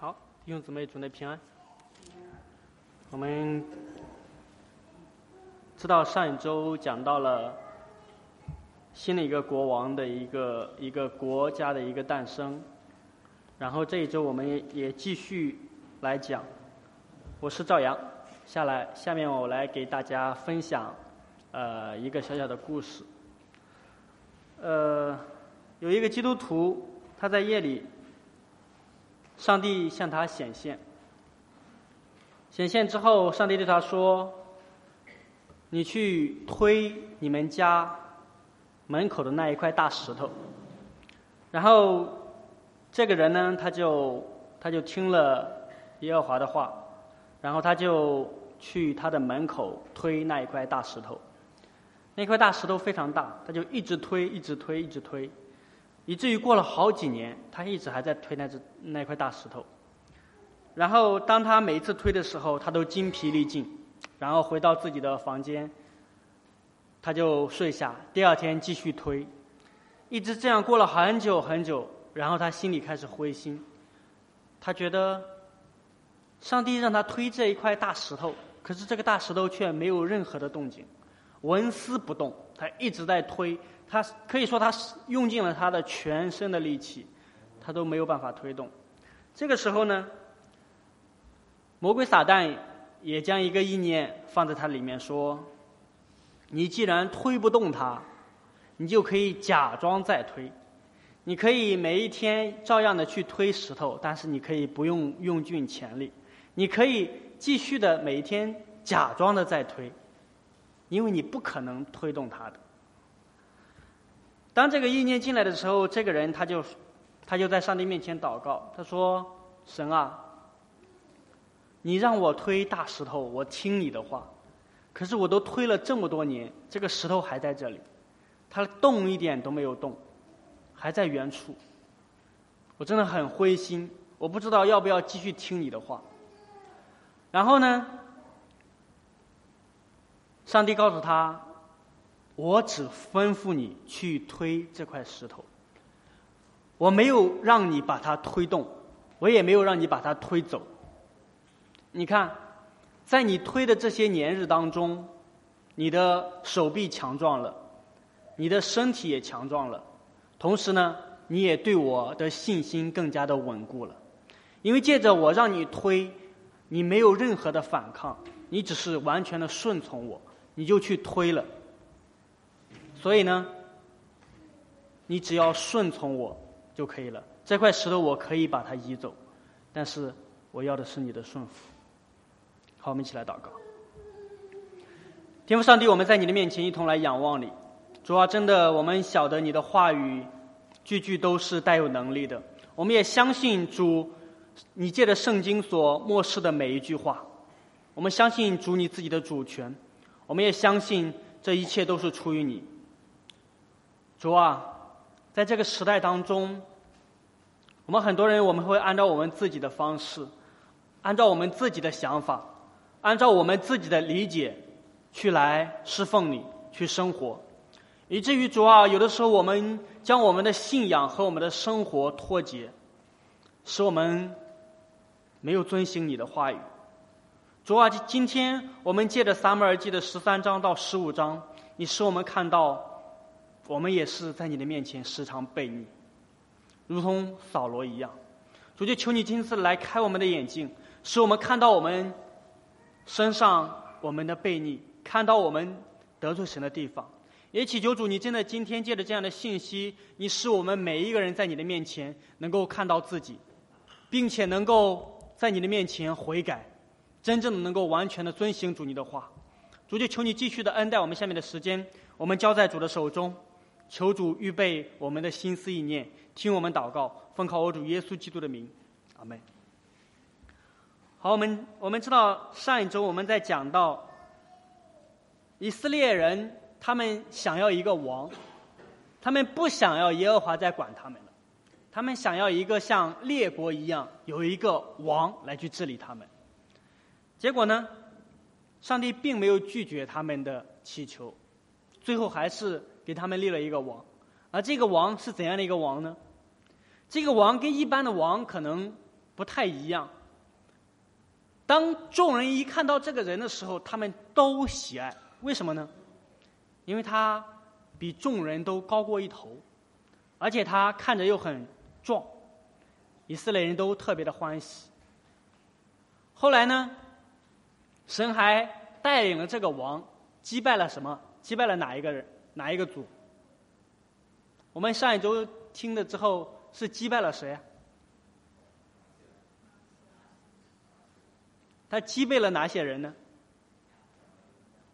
好，弟兄姊妹，祝你平安。我们知道上一周讲到了新的一个国王的一个一个国家的一个诞生，然后这一周我们也也继续来讲。我是赵阳，下来下面我来给大家分享呃一个小小的故事。呃，有一个基督徒，他在夜里。上帝向他显现，显现之后，上帝对他说：“你去推你们家门口的那一块大石头。”然后，这个人呢，他就他就听了耶和华的话，然后他就去他的门口推那一块大石头。那块大石头非常大，他就一直推，一直推，一直推。以至于过了好几年，他一直还在推那只那块大石头。然后当他每一次推的时候，他都精疲力尽，然后回到自己的房间，他就睡下。第二天继续推，一直这样过了很久很久。然后他心里开始灰心，他觉得上帝让他推这一块大石头，可是这个大石头却没有任何的动静，纹丝不动。他一直在推。他可以说，他用尽了他的全身的力气，他都没有办法推动。这个时候呢，魔鬼撒旦也将一个意念放在他里面，说：“你既然推不动它，你就可以假装在推。你可以每一天照样的去推石头，但是你可以不用用尽全力。你可以继续的每一天假装的在推，因为你不可能推动它的。”当这个意念进来的时候，这个人他就，他就在上帝面前祷告，他说：“神啊，你让我推大石头，我听你的话，可是我都推了这么多年，这个石头还在这里，它动一点都没有动，还在原处。我真的很灰心，我不知道要不要继续听你的话。”然后呢，上帝告诉他。我只吩咐你去推这块石头，我没有让你把它推动，我也没有让你把它推走。你看，在你推的这些年日当中，你的手臂强壮了，你的身体也强壮了，同时呢，你也对我的信心更加的稳固了，因为借着我让你推，你没有任何的反抗，你只是完全的顺从我，你就去推了。所以呢，你只要顺从我就可以了。这块石头我可以把它移走，但是我要的是你的顺服。好，我们一起来祷告。天父上帝，我们在你的面前一同来仰望你。主啊，真的，我们晓得你的话语句句都是带有能力的。我们也相信主，你借着圣经所漠视的每一句话。我们相信主你自己的主权。我们也相信这一切都是出于你。主啊，在这个时代当中，我们很多人我们会按照我们自己的方式，按照我们自己的想法，按照我们自己的理解，去来侍奉你，去生活，以至于主啊，有的时候我们将我们的信仰和我们的生活脱节，使我们没有遵行你的话语。主啊，今天我们借着撒母耳记的十三章到十五章，你使我们看到。我们也是在你的面前时常悖逆，如同扫罗一样。主就求你今次来开我们的眼睛，使我们看到我们身上我们的悖逆，看到我们得罪神的地方。也祈求主，你真的今天借着这样的信息，你使我们每一个人在你的面前能够看到自己，并且能够在你的面前悔改，真正的能够完全的遵行主你的话。主就求你继续的恩待我们下面的时间，我们交在主的手中。求主预备我们的心思意念，听我们祷告，奉靠我主耶稣基督的名，阿门。好，我们我们知道上一周我们在讲到以色列人，他们想要一个王，他们不想要耶和华在管他们了，他们想要一个像列国一样有一个王来去治理他们。结果呢，上帝并没有拒绝他们的祈求，最后还是。给他们立了一个王，而这个王是怎样的一个王呢？这个王跟一般的王可能不太一样。当众人一看到这个人的时候，他们都喜爱。为什么呢？因为他比众人都高过一头，而且他看着又很壮，以色列人都特别的欢喜。后来呢，神还带领了这个王击败了什么？击败了哪一个人？哪一个组？我们上一周听了之后是击败了谁？他击败了哪些人呢？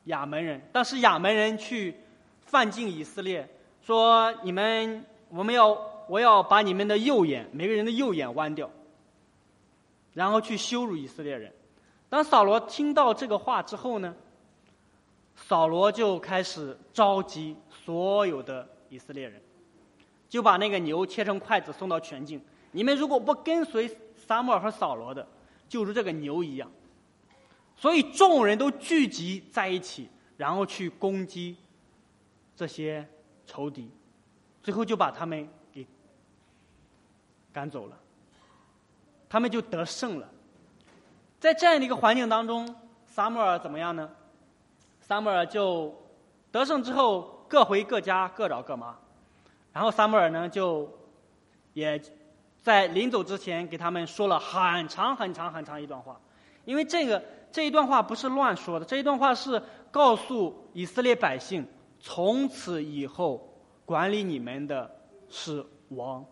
亚门人。当时亚门人去犯境以色列，说：“你们，我们要，我要把你们的右眼，每个人的右眼剜掉，然后去羞辱以色列人。”当扫罗听到这个话之后呢，扫罗就开始召集所有的以色列人，就把那个牛切成筷子送到全境。你们如果不跟随撒母耳和扫罗的，就如这个牛一样。所以众人都聚集在一起，然后去攻击这些仇敌，最后就把他们给赶走了，他们就得胜了。在这样的一个环境当中，撒母耳怎么样呢？撒母耳就得胜之后，各回各家，各找各妈。然后撒母耳呢，就也在临走之前给他们说了很长很长很长一段话，因为这个。这一段话不是乱说的，这一段话是告诉以色列百姓：从此以后，管理你们的是王。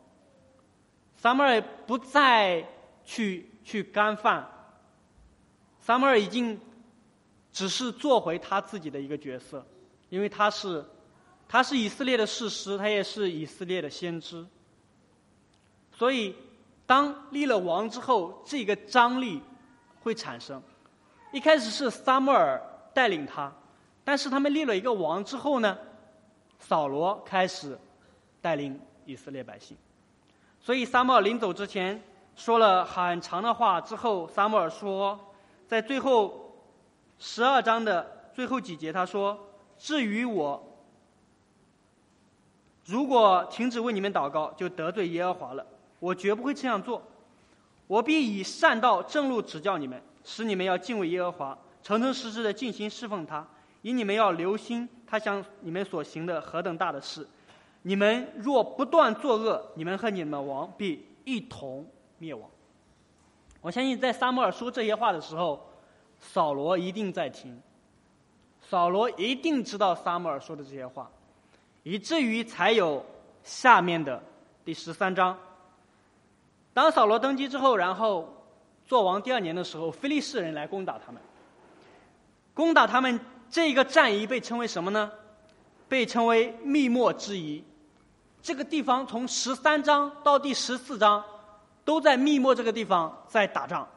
撒母耳不再去去干饭，撒母耳已经只是做回他自己的一个角色，因为他是他是以色列的事实，他也是以色列的先知。所以，当立了王之后，这个张力会产生。一开始是撒母耳带领他，但是他们立了一个王之后呢，扫罗开始带领以色列百姓。所以撒母耳临走之前说了很长的话之后，撒母耳说，在最后十二章的最后几节，他说：“至于我，如果停止为你们祷告，就得罪耶和华了。我绝不会这样做，我必以善道正路指教你们。”使你们要敬畏耶和华，诚诚实实的尽心侍奉他。以你们要留心他向你们所行的何等大的事。你们若不断作恶，你们和你们王必一同灭亡。我相信在撒母耳说这些话的时候，扫罗一定在听。扫罗一定知道撒母耳说的这些话，以至于才有下面的第十三章。当扫罗登基之后，然后。做王第二年的时候，菲利士人来攻打他们。攻打他们这个战役被称为什么呢？被称为密墨之役。这个地方从十三章到第十四章，都在密墨这个地方在打仗。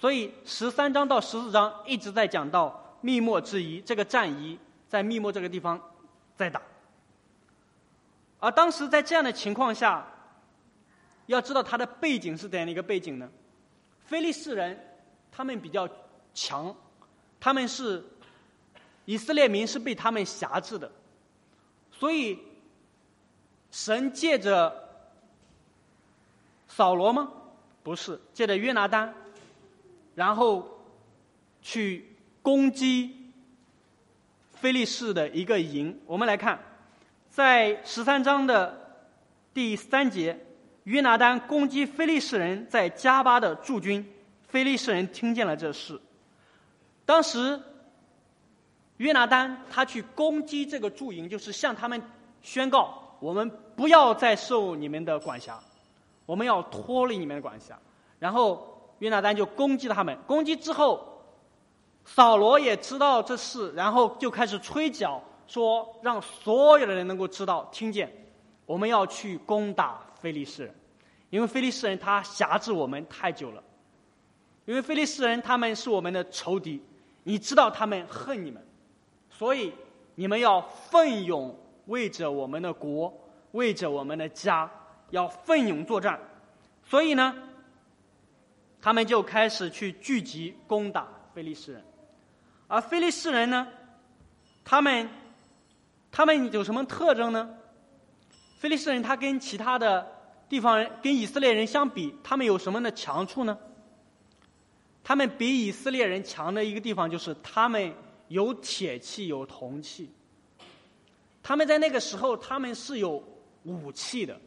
所以十三章到十四章一直在讲到密墨之役这个战役在密墨这个地方在打。而当时在这样的情况下，要知道它的背景是怎样的一个背景呢？非利士人，他们比较强，他们是以色列民是被他们辖制的，所以神借着扫罗吗？不是，借着约拿丹，然后去攻击非利士的一个营。我们来看，在十三章的第三节。约拿丹攻击非利士人在加巴的驻军，非利士人听见了这事。当时，约拿丹他去攻击这个驻营，就是向他们宣告：我们不要再受你们的管辖，我们要脱离你们的管辖。然后约拿丹就攻击他们。攻击之后，扫罗也知道这事，然后就开始吹角，说让所有的人能够知道、听见，我们要去攻打。菲利士人，因为菲利士人他辖制我们太久了，因为菲利士人他们是我们的仇敌，你知道他们恨你们，所以你们要奋勇为着我们的国，为着我们的家，要奋勇作战。所以呢，他们就开始去聚集攻打菲利士人，而菲利士人呢，他们他们有什么特征呢？菲利斯人他跟其他的地方人跟以色列人相比，他们有什么的强处呢？他们比以色列人强的一个地方就是他们有铁器、有铜器。他们在那个时候，他们是有武器的，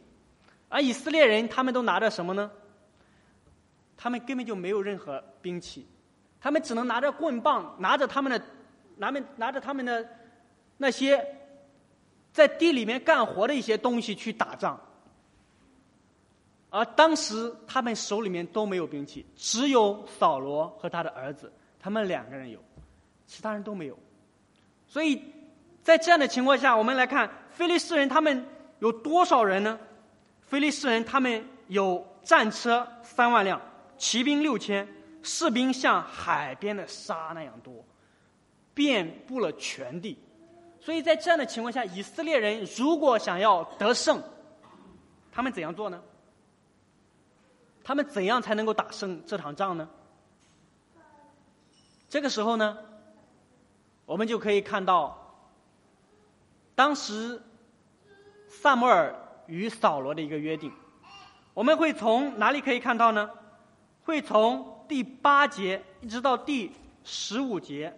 而以色列人他们都拿着什么呢？他们根本就没有任何兵器，他们只能拿着棍棒，拿着他们的，拿们拿着他们的那些在地里面干活的一些东西去打仗。而当时他们手里面都没有兵器，只有扫罗和他的儿子，他们两个人有，其他人都没有。所以在这样的情况下，我们来看菲利斯人他们有多少人呢？菲利斯人他们有战车三万辆，骑兵六千，士兵像海边的沙那样多，遍布了全地。所以在这样的情况下，以色列人如果想要得胜，他们怎样做呢？他们怎样才能够打胜这场仗呢？这个时候呢，我们就可以看到，当时萨摩尔与扫罗的一个约定。我们会从哪里可以看到呢？会从第八节一直到第十五节，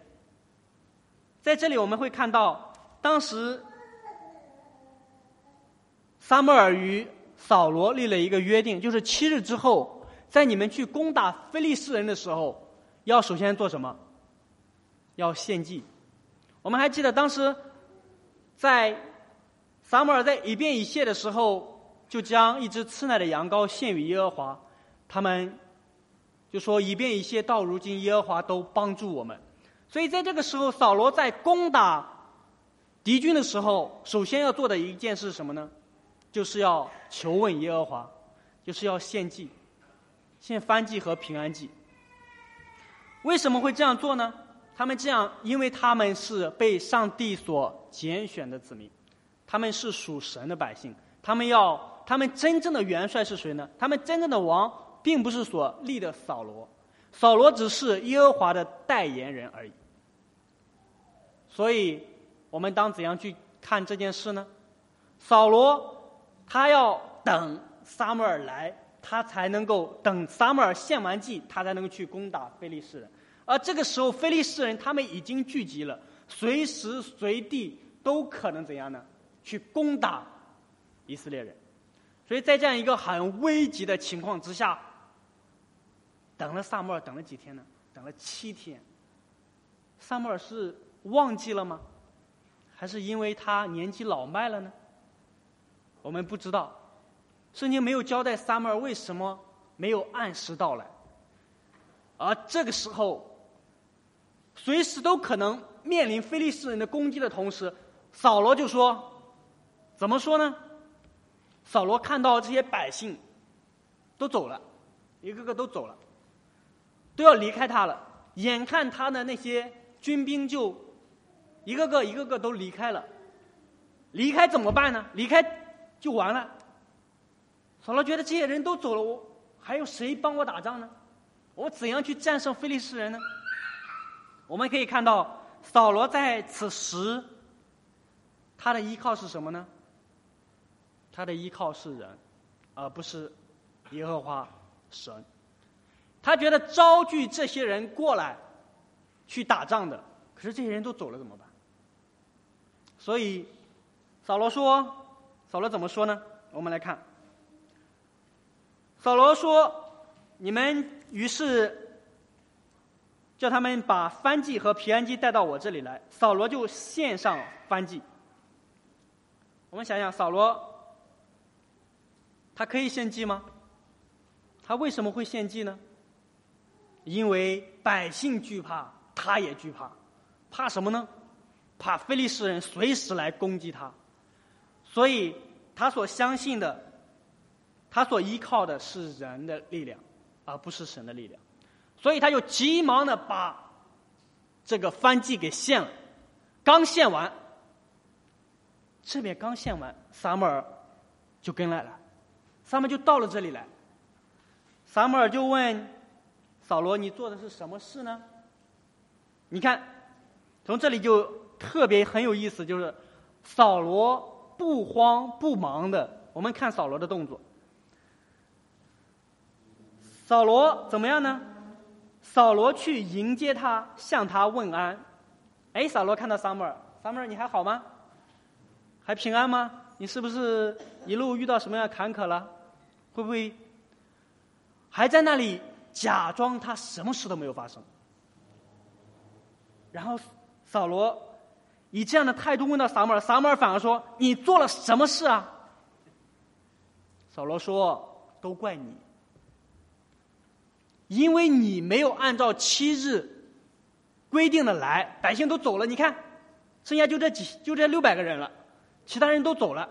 在这里我们会看到，当时萨摩尔与。扫罗立了一个约定，就是七日之后，在你们去攻打非利士人的时候，要首先做什么？要献祭。我们还记得当时，在撒母耳在以便以谢的时候，就将一只吃奶的羊羔献与耶和华。他们就说：“以便以谢到如今，耶和华都帮助我们。”所以在这个时候，扫罗在攻打敌军的时候，首先要做的一件事是什么呢？就是要求问耶和华，就是要献祭，献燔祭和平安祭。为什么会这样做呢？他们这样，因为他们是被上帝所拣选的子民，他们是属神的百姓。他们要，他们真正的元帅是谁呢？他们真正的王，并不是所立的扫罗，扫罗只是耶和华的代言人而已。所以，我们当怎样去看这件事呢？扫罗。他要等撒母耳来，他才能够等撒母耳献完祭，他才能够去攻打非利士人。而这个时候，非利士人他们已经聚集了，随时随地都可能怎样呢？去攻打以色列人。所以在这样一个很危急的情况之下，等了撒母耳等了几天呢？等了七天。撒母耳是忘记了吗？还是因为他年纪老迈了呢？我们不知道，圣经没有交代撒母耳为什么没有按时到来，而这个时候，随时都可能面临非利士人的攻击的同时，扫罗就说：“怎么说呢？”扫罗看到这些百姓都走了，一个个都走了，都要离开他了。眼看他的那些军兵就一个个一个个都离开了，离开怎么办呢？离开。就完了。扫罗觉得这些人都走了，我还有谁帮我打仗呢？我怎样去战胜菲利士人呢？我们可以看到，扫罗在此时，他的依靠是什么呢？他的依靠是人，而不是耶和华神。他觉得招聚这些人过来去打仗的，可是这些人都走了怎么办？所以，扫罗说。扫罗怎么说呢？我们来看，扫罗说：“你们于是叫他们把燔祭和平安祭带到我这里来。”扫罗就献上燔祭。我们想想，扫罗他可以献祭吗？他为什么会献祭呢？因为百姓惧怕，他也惧怕。怕什么呢？怕非利士人随时来攻击他。所以，他所相信的，他所依靠的是人的力量，而不是神的力量。所以，他就急忙的把这个翻祭给献了。刚献完，这边刚献完，撒母耳就跟来了。撒母就到了这里来。撒母耳就问扫罗：“你做的是什么事呢？”你看，从这里就特别很有意思，就是扫罗。不慌不忙的，我们看扫罗的动作。扫罗怎么样呢？扫罗去迎接他，向他问安。哎，扫罗看到撒母耳，撒母耳你还好吗？还平安吗？你是不是一路遇到什么样坎坷了？会不会还在那里假装他什么事都没有发生？然后扫罗以这样的态度问到撒母耳，撒母耳反而说：“你做了什么事啊？”扫罗说：“都怪你。”因为你没有按照七日规定的来，百姓都走了。你看，剩下就这几，就这六百个人了，其他人都走了。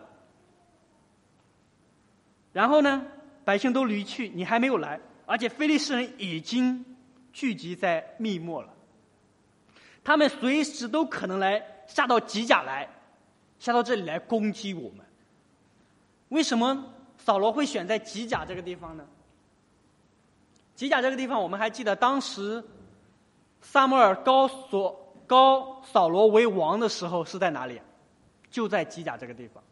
然后呢，百姓都离去，你还没有来，而且菲利士人已经聚集在密末了，他们随时都可能来下到吉甲来，下到这里来攻击我们。为什么扫罗会选在吉甲这个地方呢？吉甲这个地方，我们还记得当时萨摩尔高所高扫罗为王的时候是在哪里？就在吉甲这个地方。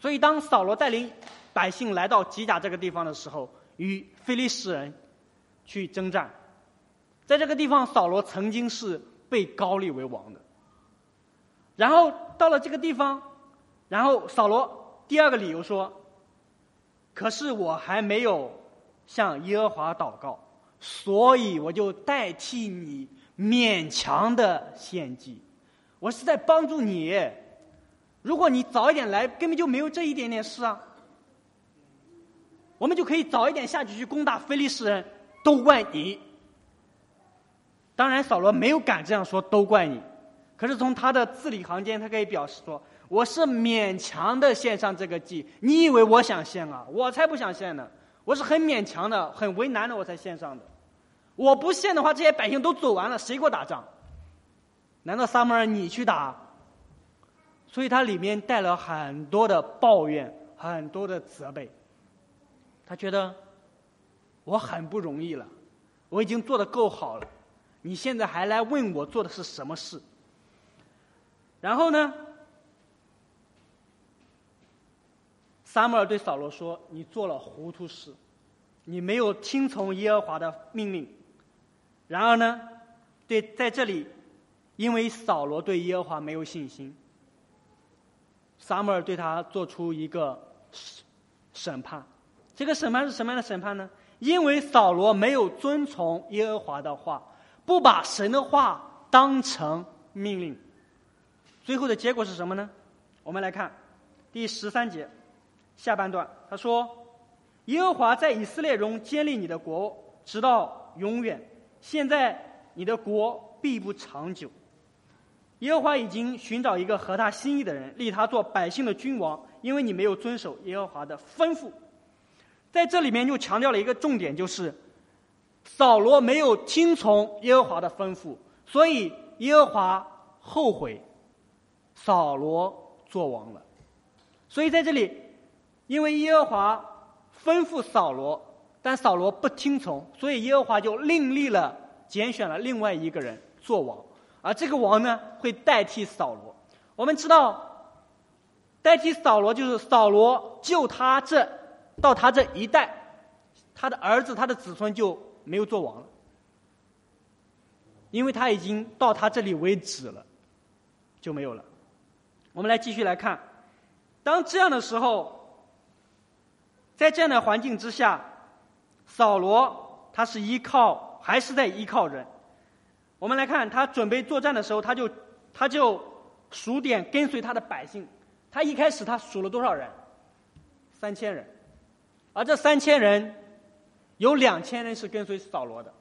所以当扫罗带领百姓来到吉甲这个地方的时候，与非利士人去征战。在这个地方，扫罗曾经是被高立为王的。然后到了这个地方，然后扫罗第二个理由说：“可是我还没有。”向耶和华祷告，所以我就代替你勉强的献祭。我是在帮助你。如果你早一点来，根本就没有这一点点事啊。我们就可以早一点下去去攻打非利士人，都怪你。当然，扫罗没有敢这样说，都怪你。可是从他的字里行间，他可以表示说：“我是勉强的献上这个祭。你以为我想献啊？我才不想献呢。”我是很勉强的，很为难的，我才献上的。我不献的话，这些百姓都走完了，谁给我打仗？难道撒母耳你去打？所以他里面带了很多的抱怨，很多的责备。他觉得我很不容易了，我已经做的够好了，你现在还来问我做的是什么事？然后呢？撒母耳对扫罗说：“你做了糊涂事，你没有听从耶和华的命令。然而呢，对在这里，因为扫罗对耶和华没有信心，撒母耳对他做出一个审判。这个审判是什么样的审判呢？因为扫罗没有遵从耶和华的话，不把神的话当成命令。最后的结果是什么呢？我们来看第十三节。”下半段他说：“耶和华在以色列中建立你的国，直到永远。现在你的国必不长久。耶和华已经寻找一个合他心意的人，立他做百姓的君王，因为你没有遵守耶和华的吩咐。在这里面又强调了一个重点，就是扫罗没有听从耶和华的吩咐，所以耶和华后悔，扫罗做王了。所以在这里。”因为耶和华吩咐扫罗，但扫罗不听从，所以耶和华就另立了、拣选了另外一个人做王，而这个王呢，会代替扫罗。我们知道，代替扫罗就是扫罗就他这到他这一代，他的儿子、他的子孙就没有做王了，因为他已经到他这里为止了，就没有了。我们来继续来看，当这样的时候。在这样的环境之下，扫罗他是依靠还是在依靠人？我们来看他准备作战的时候，他就他就数点跟随他的百姓。他一开始他数了多少人？三千人，而这三千人有两千人是跟随扫罗的，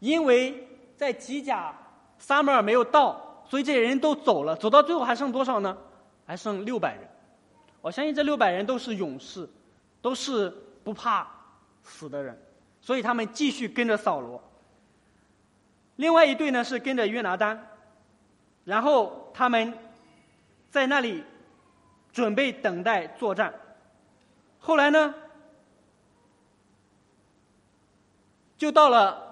因为在吉甲撒母耳没有到，所以这些人都走了。走到最后还剩多少呢？还剩六百人。我相信这六百人都是勇士。都是不怕死的人，所以他们继续跟着扫罗。另外一队呢是跟着约拿丹，然后他们在那里准备等待作战。后来呢，就到了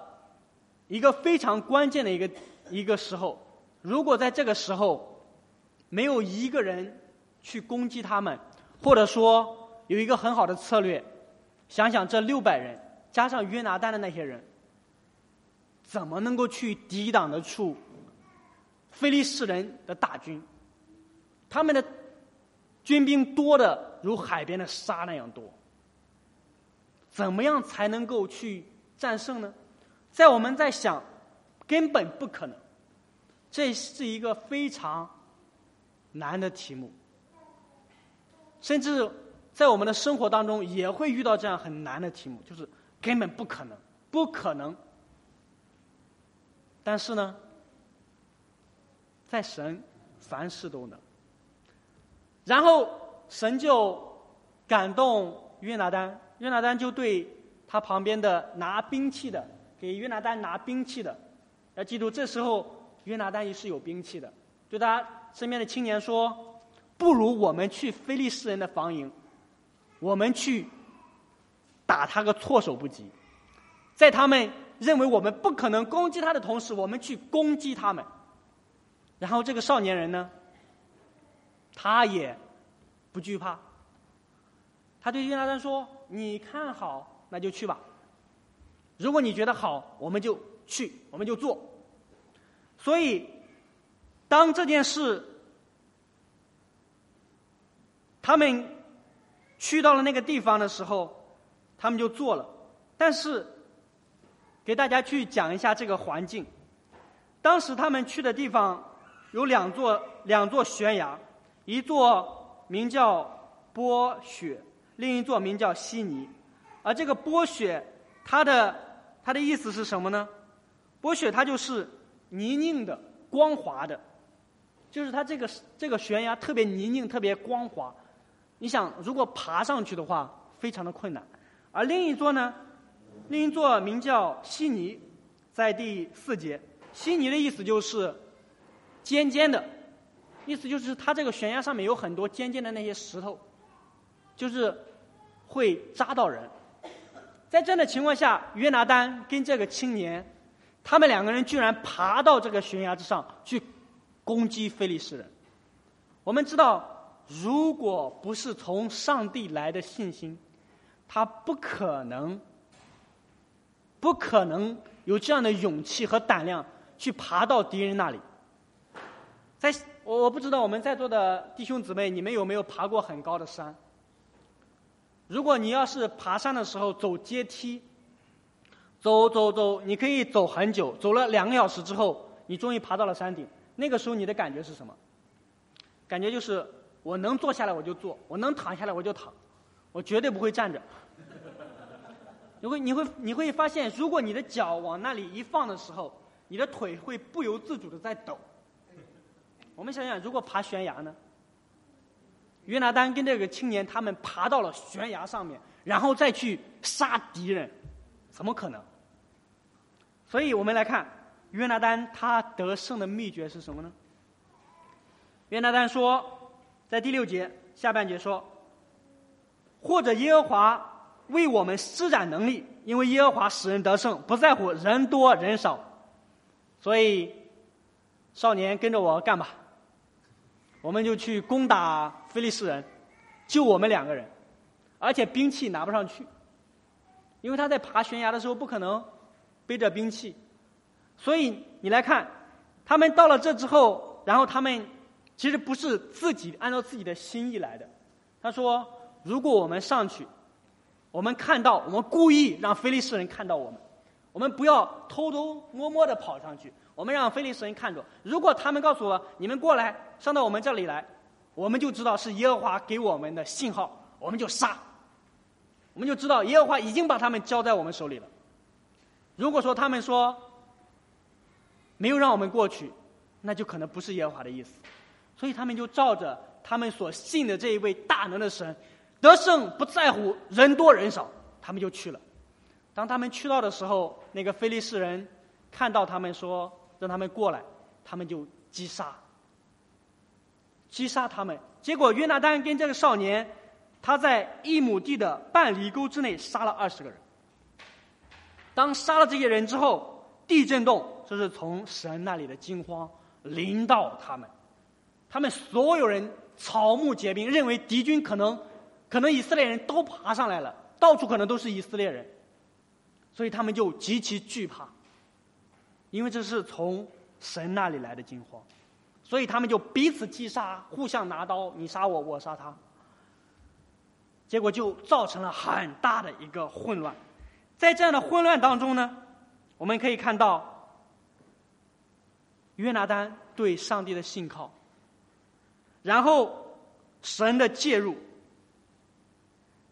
一个非常关键的一个一个时候，如果在这个时候没有一个人去攻击他们，或者说。有一个很好的策略，想想这六百人加上约拿丹的那些人，怎么能够去抵挡得住菲利士人的大军？他们的军兵多的如海边的沙那样多，怎么样才能够去战胜呢？在我们在想，根本不可能。这是一个非常难的题目，甚至在我们的生活当中也会遇到这样很难的题目，就是根本不可能，不可能。但是呢，在神凡事都能。然后神就感动约拿丹，约拿丹就对他旁边的拿兵器的，给约拿丹拿兵器的，要记住这时候。约拿丹也是有兵器的，对他身边的青年说：“不如我们去菲利士人的防营，我们去打他个措手不及。在他们认为我们不可能攻击他的同时，我们去攻击他们。然后这个少年人呢，他也不惧怕。他对约拿丹说：‘你看好，那就去吧。如果你觉得好，我们就去，我们就做。’”所以，当这件事他们去到了那个地方的时候，他们就做了。但是，给大家去讲一下这个环境。当时他们去的地方有两座两座悬崖，一座名叫波雪，另一座名叫悉尼。而这个波雪，它的它的意思是什么呢？波雪它就是。泥泞的、光滑的，就是它这个这个悬崖特别泥泞、特别光滑。你想，如果爬上去的话，非常的困难。而另一座呢，另一座名叫悉尼，在第四节。悉尼的意思就是尖尖的，意思就是它这个悬崖上面有很多尖尖的那些石头，就是会扎到人。在这样的情况下，约拿丹跟这个青年。他们两个人居然爬到这个悬崖之上去攻击菲利士人。我们知道，如果不是从上帝来的信心，他不可能，不可能有这样的勇气和胆量去爬到敌人那里。在我不知道我们在座的弟兄姊妹，你们有没有爬过很高的山？如果你要是爬山的时候走阶梯。走走走，你可以走很久，走了两个小时之后，你终于爬到了山顶。那个时候你的感觉是什么？感觉就是我能坐下来我就坐，我能躺下来我就躺，我绝对不会站着。你会你会你会发现，如果你的脚往那里一放的时候，你的腿会不由自主的在抖。我们想想，如果爬悬崖呢？约拿丹跟这个青年他们爬到了悬崖上面，然后再去杀敌人，怎么可能？所以我们来看约拿丹他得胜的秘诀是什么呢？约拿丹说，在第六节下半节说，或者耶和华为我们施展能力，因为耶和华使人得胜，不在乎人多人少。所以，少年跟着我干吧，我们就去攻打菲利士人，就我们两个人，而且兵器拿不上去，因为他在爬悬崖的时候不可能。背着兵器，所以你来看，他们到了这之后，然后他们其实不是自己按照自己的心意来的。他说：“如果我们上去，我们看到，我们故意让菲利士人看到我们，我们不要偷偷摸摸的跑上去，我们让菲利士人看着。如果他们告诉我你们过来上到我们这里来，我们就知道是耶和华给我们的信号，我们就杀，我们就知道耶和华已经把他们交在我们手里了。”如果说他们说没有让我们过去，那就可能不是耶和华的意思，所以他们就照着他们所信的这一位大能的神，得胜不在乎人多人少，他们就去了。当他们去到的时候，那个菲利士人看到他们说让他们过来，他们就击杀，击杀他们。结果约拿丹跟这个少年，他在一亩地的半里沟之内杀了二十个人。当杀了这些人之后，地震动，这是从神那里的惊慌临到他们，他们所有人草木皆兵，认为敌军可能，可能以色列人都爬上来了，到处可能都是以色列人，所以他们就极其惧怕，因为这是从神那里来的惊慌，所以他们就彼此击杀，互相拿刀，你杀我，我杀他。结果就造成了很大的一个混乱，在这样的混乱当中呢，我们可以看到约拿丹对上帝的信靠，然后神的介入。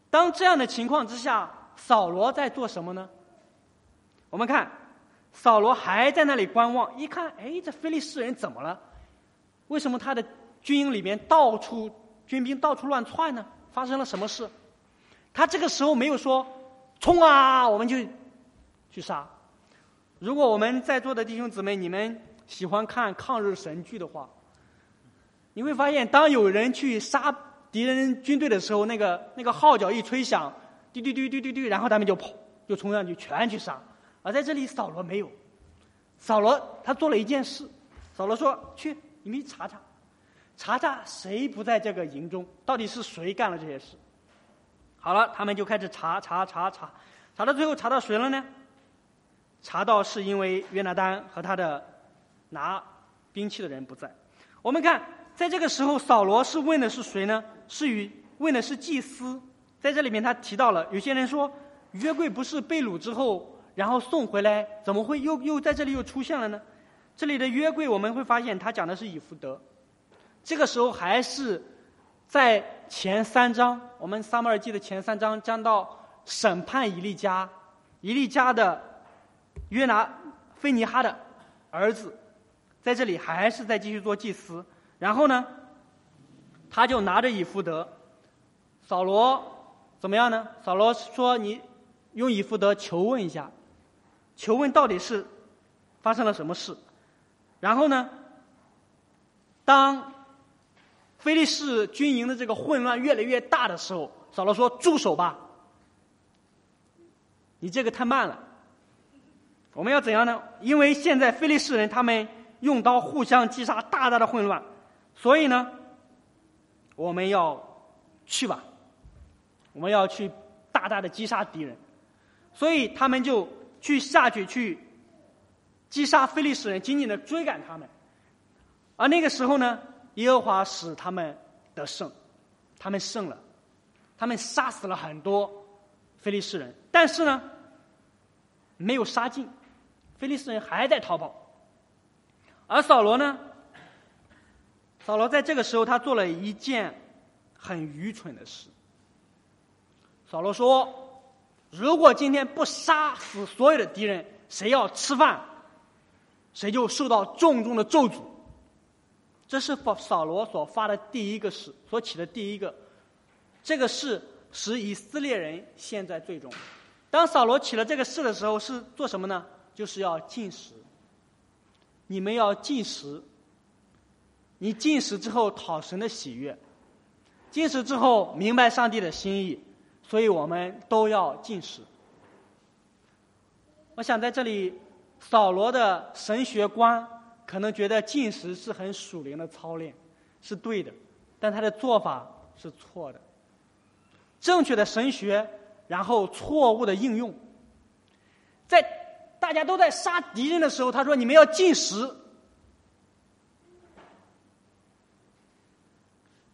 当这样的情况之下，扫罗在做什么呢？我们看，扫罗还在那里观望，一看，哎，这菲利士人怎么了？为什么他的军营里面到处军兵到处乱窜呢？发生了什么事？他这个时候没有说冲啊，我们就去杀。如果我们在座的弟兄姊妹，你们喜欢看抗日神剧的话，你会发现，当有人去杀敌人军队的时候，那个那个号角一吹响，滴滴滴滴滴滴，然后他们就跑，就冲上去全去杀。而在这里，扫罗没有。扫罗他做了一件事，扫罗说：“去，你们查查。”查查谁不在这个营中？到底是谁干了这些事？好了，他们就开始查查查查，查到最后查到谁了呢？查到是因为约拿丹和他的拿兵器的人不在。我们看，在这个时候，扫罗是问的是谁呢？是与问的是祭司。在这里面，他提到了有些人说，约柜不是被掳之后，然后送回来，怎么会又又在这里又出现了呢？这里的约柜，我们会发现，他讲的是以弗德。这个时候还是在前三章，我们撒母耳记的前三章讲到审判以利家，以利家的约拿菲尼哈的儿子，在这里还是在继续做祭司。然后呢，他就拿着以弗德，扫罗怎么样呢？扫罗说：“你用以弗德求问一下，求问到底是发生了什么事。”然后呢，当菲利士军营的这个混乱越来越大的时候，扫罗说：“住手吧！你这个太慢了。我们要怎样呢？因为现在菲利士人他们用刀互相击杀，大大的混乱，所以呢，我们要去吧。我们要去大大的击杀敌人，所以他们就去下去去击杀菲利士人，紧紧的追赶他们。而那个时候呢？”耶和华使他们得胜，他们胜了，他们杀死了很多菲利士人，但是呢，没有杀尽，菲利士人还在逃跑。而扫罗呢，扫罗在这个时候他做了一件很愚蠢的事。扫罗说：“如果今天不杀死所有的敌人，谁要吃饭，谁就受到重重的咒诅。”这是扫扫罗所发的第一个誓，所起的第一个，这个誓使以色列人陷在最终。当扫罗起了这个誓的时候，是做什么呢？就是要进食。你们要进食，你进食之后讨神的喜悦，进食之后明白上帝的心意，所以我们都要进食。我想在这里，扫罗的神学观。可能觉得进食是很属灵的操练，是对的，但他的做法是错的。正确的神学，然后错误的应用，在大家都在杀敌人的时候，他说：“你们要进食。”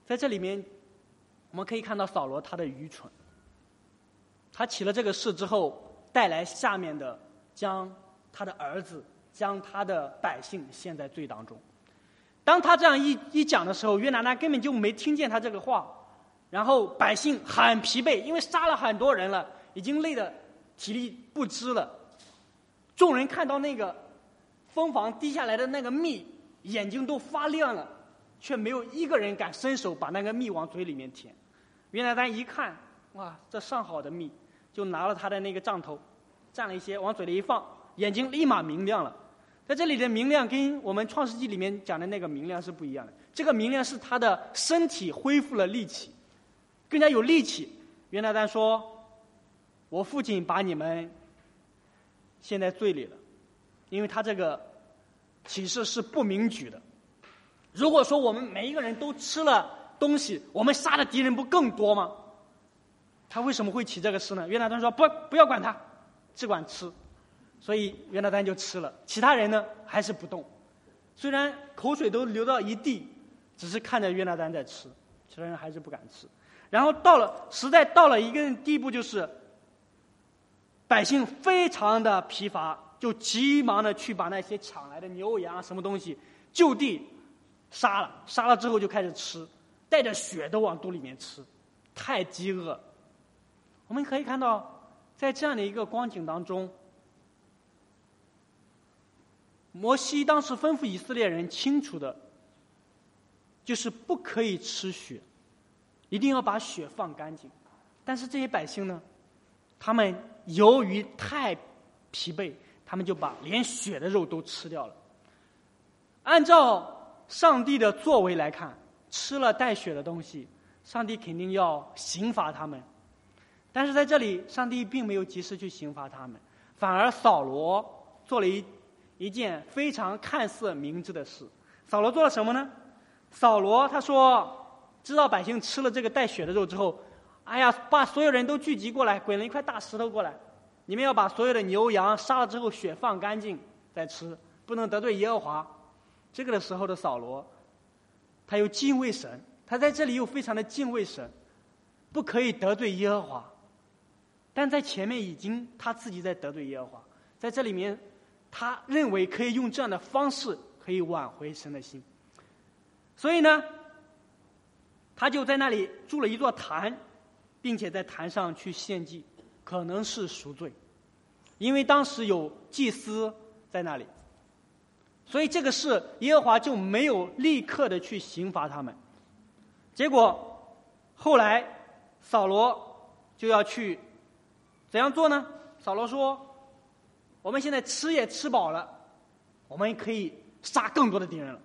在这里面，我们可以看到扫罗他的愚蠢。他起了这个事之后，带来下面的将他的儿子。将他的百姓陷在罪当中。当他这样一一讲的时候，约拿丹根本就没听见他这个话。然后百姓很疲惫，因为杀了很多人了，已经累得体力不支了。众人看到那个蜂房滴下来的那个蜜，眼睛都发亮了，却没有一个人敢伸手把那个蜜往嘴里面填。约拿丹一看，哇，这上好的蜜，就拿了他的那个杖头，蘸了一些往嘴里一放。眼睛立马明亮了，在这里的明亮跟我们《创世纪》里面讲的那个明亮是不一样的。这个明亮是他的身体恢复了力气，更加有力气。约拿丹说：“我父亲把你们陷在罪里了，因为他这个启示是不明举的。如果说我们每一个人都吃了东西，我们杀的敌人不更多吗？他为什么会起这个事呢？”约拿丹说：“不，不要管他。”只管吃，所以约拿丹就吃了。其他人呢还是不动，虽然口水都流到一地，只是看着约拿丹在吃，其他人还是不敢吃。然后到了，实在到了一个地步，就是百姓非常的疲乏，就急忙的去把那些抢来的牛羊什么东西就地杀了，杀了之后就开始吃，带着血都往肚里面吃，太饥饿。我们可以看到，在这样的一个光景当中，摩西当时吩咐以色列人清楚的，就是不可以吃血。一定要把血放干净，但是这些百姓呢，他们由于太疲惫，他们就把连血的肉都吃掉了。按照上帝的作为来看，吃了带血的东西，上帝肯定要刑罚他们。但是在这里，上帝并没有及时去刑罚他们，反而扫罗做了一一件非常看似明智的事。扫罗做了什么呢？扫罗他说。知道百姓吃了这个带血的肉之后，哎呀，把所有人都聚集过来，滚了一块大石头过来。你们要把所有的牛羊杀了之后，血放干净再吃，不能得罪耶和华。这个的时候的扫罗，他又敬畏神，他在这里又非常的敬畏神，不可以得罪耶和华。但在前面已经他自己在得罪耶和华，在这里面，他认为可以用这样的方式可以挽回神的心，所以呢。他就在那里筑了一座坛，并且在坛上去献祭，可能是赎罪，因为当时有祭司在那里，所以这个事耶和华就没有立刻的去刑罚他们。结果后来扫罗就要去怎样做呢？扫罗说：“我们现在吃也吃饱了，我们可以杀更多的敌人了。”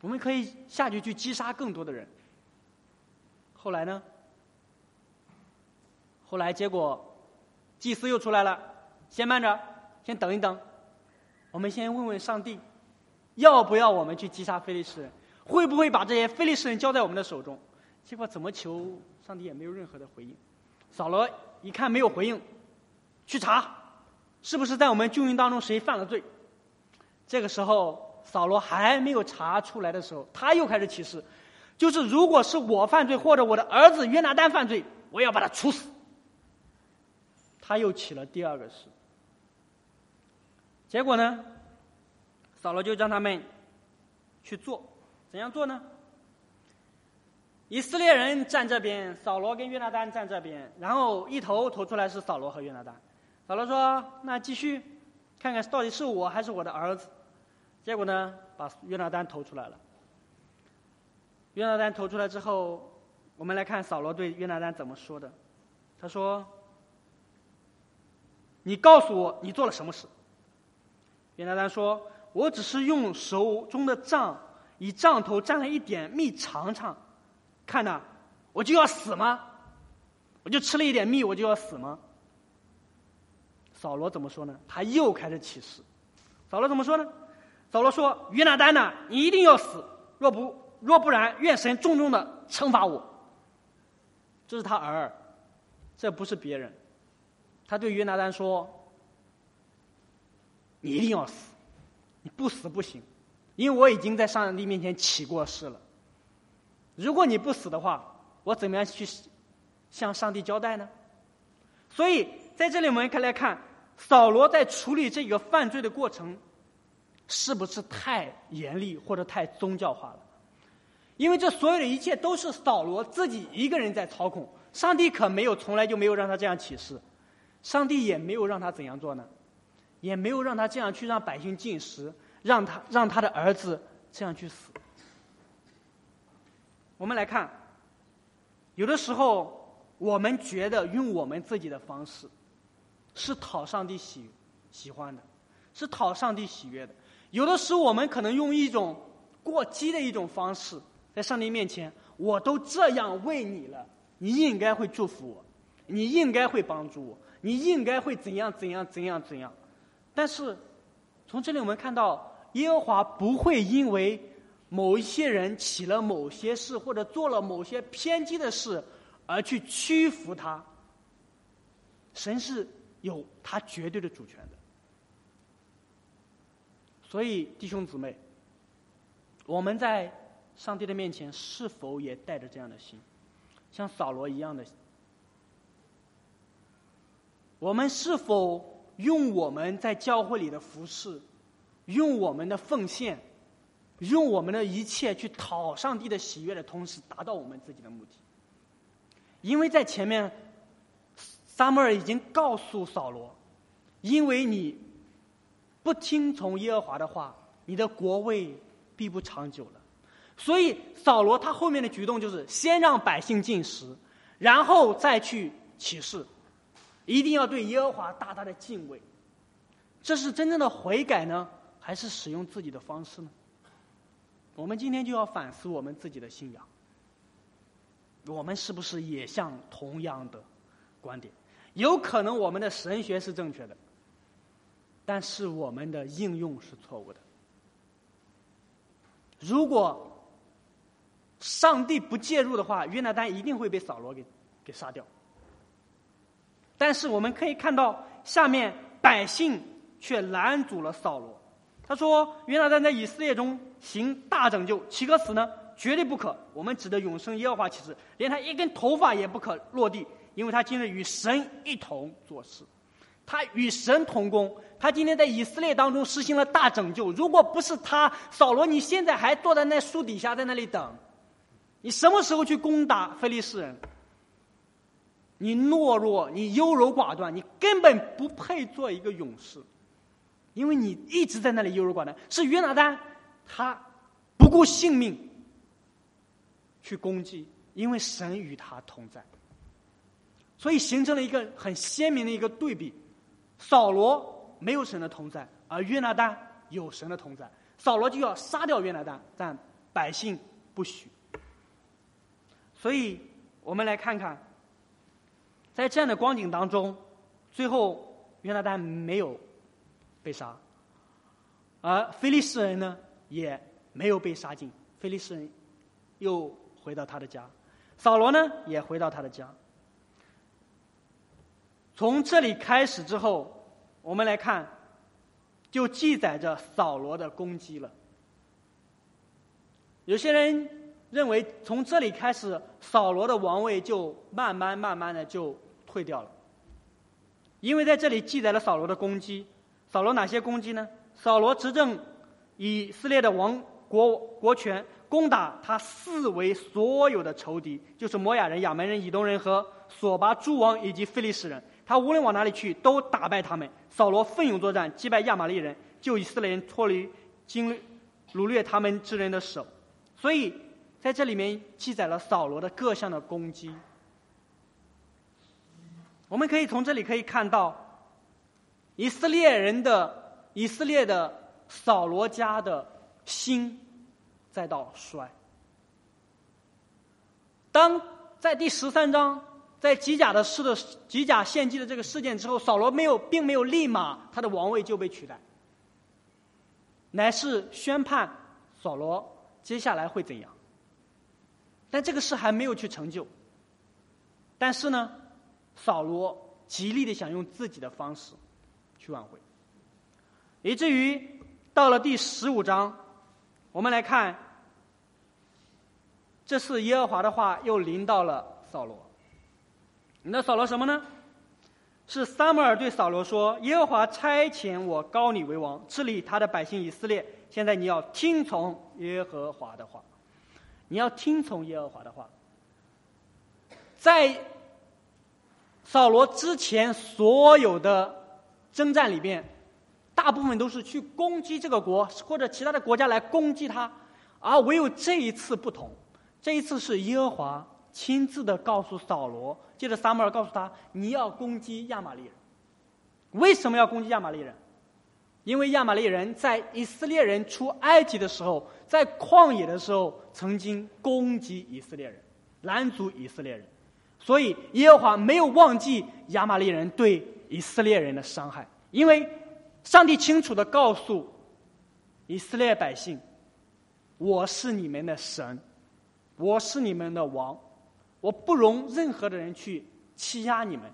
我们可以下去去击杀更多的人。后来呢？后来结果，祭司又出来了。先慢着，先等一等。我们先问问上帝，要不要我们去击杀菲利士人？会不会把这些菲利士人交在我们的手中？结果怎么求上帝也没有任何的回应。扫罗一看没有回应，去查，是不是在我们军营当中谁犯了罪？这个时候。扫罗还没有查出来的时候，他又开始起誓，就是如果是我犯罪或者我的儿子约拿丹犯罪，我要把他处死。他又起了第二个誓。结果呢，扫罗就让他们去做，怎样做呢？以色列人站这边，扫罗跟约拿丹站这边，然后一头投出来是扫罗和约拿丹。扫罗说：“那继续看看到底是我还是我的儿子。”结果呢，把约拿丹投出来了。约拿丹投出来之后，我们来看扫罗对约拿丹怎么说的。他说：“你告诉我你做了什么事？”约拿丹说：“我只是用手中的杖，以杖头沾了一点蜜尝尝，看呐，我就要死吗？我就吃了一点蜜，我就要死吗？”扫罗怎么说呢？他又开始起誓。扫罗怎么说呢？扫罗说：“约拿丹呐，你一定要死！若不若不然，愿神重重的惩罚我。”这是他儿，这不是别人。他对约拿丹说：“你一定要死，你不死不行，因为我已经在上帝面前起过誓了。如果你不死的话，我怎么样去向上帝交代呢？”所以在这里，我们可来看扫罗在处理这个犯罪的过程。是不是太严厉或者太宗教化了？因为这所有的一切都是扫罗自己一个人在操控，上帝可没有从来就没有让他这样起誓，上帝也没有让他怎样做呢？也没有让他这样去让百姓进食，让他让他的儿子这样去死。我们来看，有的时候我们觉得用我们自己的方式是讨上帝喜喜欢的，是讨上帝喜悦的。有的时候，我们可能用一种过激的一种方式，在上帝面前，我都这样为你了，你应该会祝福我，你应该会帮助我，你应该会怎样怎样怎样怎样。但是，从这里我们看到，耶和华不会因为某一些人起了某些事，或者做了某些偏激的事，而去屈服他。神是有他绝对的主权的。所以，弟兄姊妹，我们在上帝的面前是否也带着这样的心，像扫罗一样的？我们是否用我们在教会里的服饰，用我们的奉献，用我们的一切去讨上帝的喜悦的同时，达到我们自己的目的？因为在前面，撒母耳已经告诉扫罗，因为你不听从耶和华的话，你的国位必不长久了。所以扫罗他后面的举动就是先让百姓进食，然后再去起誓。一定要对耶和华大大的敬畏，这是真正的悔改呢，还是使用自己的方式呢？我们今天就要反思我们自己的信仰，我们是不是也像同样的观点？有可能我们的神学是正确的，但是我们的应用是错误的。如果上帝不介入的话，约拿丹一定会被扫罗给给杀掉。但是我们可以看到，下面百姓却拦阻了扫罗。他说：“约拿单在以色列中行大拯救，岂可死呢？绝对不可！我们只得永生耶和华起誓，连他一根头发也不可落地，因为他今日与神一同做事，他与神同工。他今天在以色列当中实行了大拯救。如果不是他，扫罗，你现在还坐在那树底下在那里等，你什么时候去攻打非利士人？”你懦弱，你优柔寡断，你根本不配做一个勇士，因为你一直在那里优柔寡断。是约拿丹，他不顾性命去攻击，因为神与他同在，所以形成了一个很鲜明的一个对比：扫罗没有神的同在，而约拿丹有神的同在。扫罗就要杀掉约拿丹，但百姓不许。所以我们来看看。在这样的光景当中，最后约拿丹没有被杀，而菲利斯人呢也没有被杀尽。菲利斯人又回到他的家，扫罗呢也回到他的家。从这里开始之后，我们来看，就记载着扫罗的攻击了。有些人认为，从这里开始，扫罗的王位就慢慢慢慢的就。退掉了，因为在这里记载了扫罗的攻击。扫罗哪些攻击呢？扫罗执政以色列的王国国权，攻打他四围所有的仇敌，就是摩亚人、亚门人、以东人和索巴诸王以及非利士人。他无论往哪里去，都打败他们。扫罗奋勇作战，击败亚玛力人，救以色列人脱离经掳掠他们之人的手。所以在这里面记载了扫罗的各项的攻击。我们可以从这里可以看到，以色列人的以色列的扫罗家的心在到衰。当在第十三章在吉甲的事的吉甲献祭的这个事件之后，扫罗没有并没有立马他的王位就被取代，乃是宣判扫罗接下来会怎样。但这个事还没有去成就，但是呢？扫罗极力的想用自己的方式去挽回，以至于到了第十五章，我们来看，这次耶和华的话又临到了扫罗。你那扫罗什么呢？是撒母耳对扫罗说：“耶和华差遣我高你为王，治理他的百姓以色列。现在你要听从耶和华的话，你要听从耶和华的话，在。”扫罗之前所有的征战里边，大部分都是去攻击这个国或者其他的国家来攻击他，而唯有这一次不同，这一次是耶和华亲自的告诉扫罗，接着撒母耳告诉他，你要攻击亚玛力人。为什么要攻击亚玛力人？因为亚玛力人在以色列人出埃及的时候，在旷野的时候曾经攻击以色列人，拦阻以色列人。所以，耶和华没有忘记亚玛力人对以色列人的伤害，因为上帝清楚的告诉以色列百姓：“我是你们的神，我是你们的王，我不容任何的人去欺压你们。”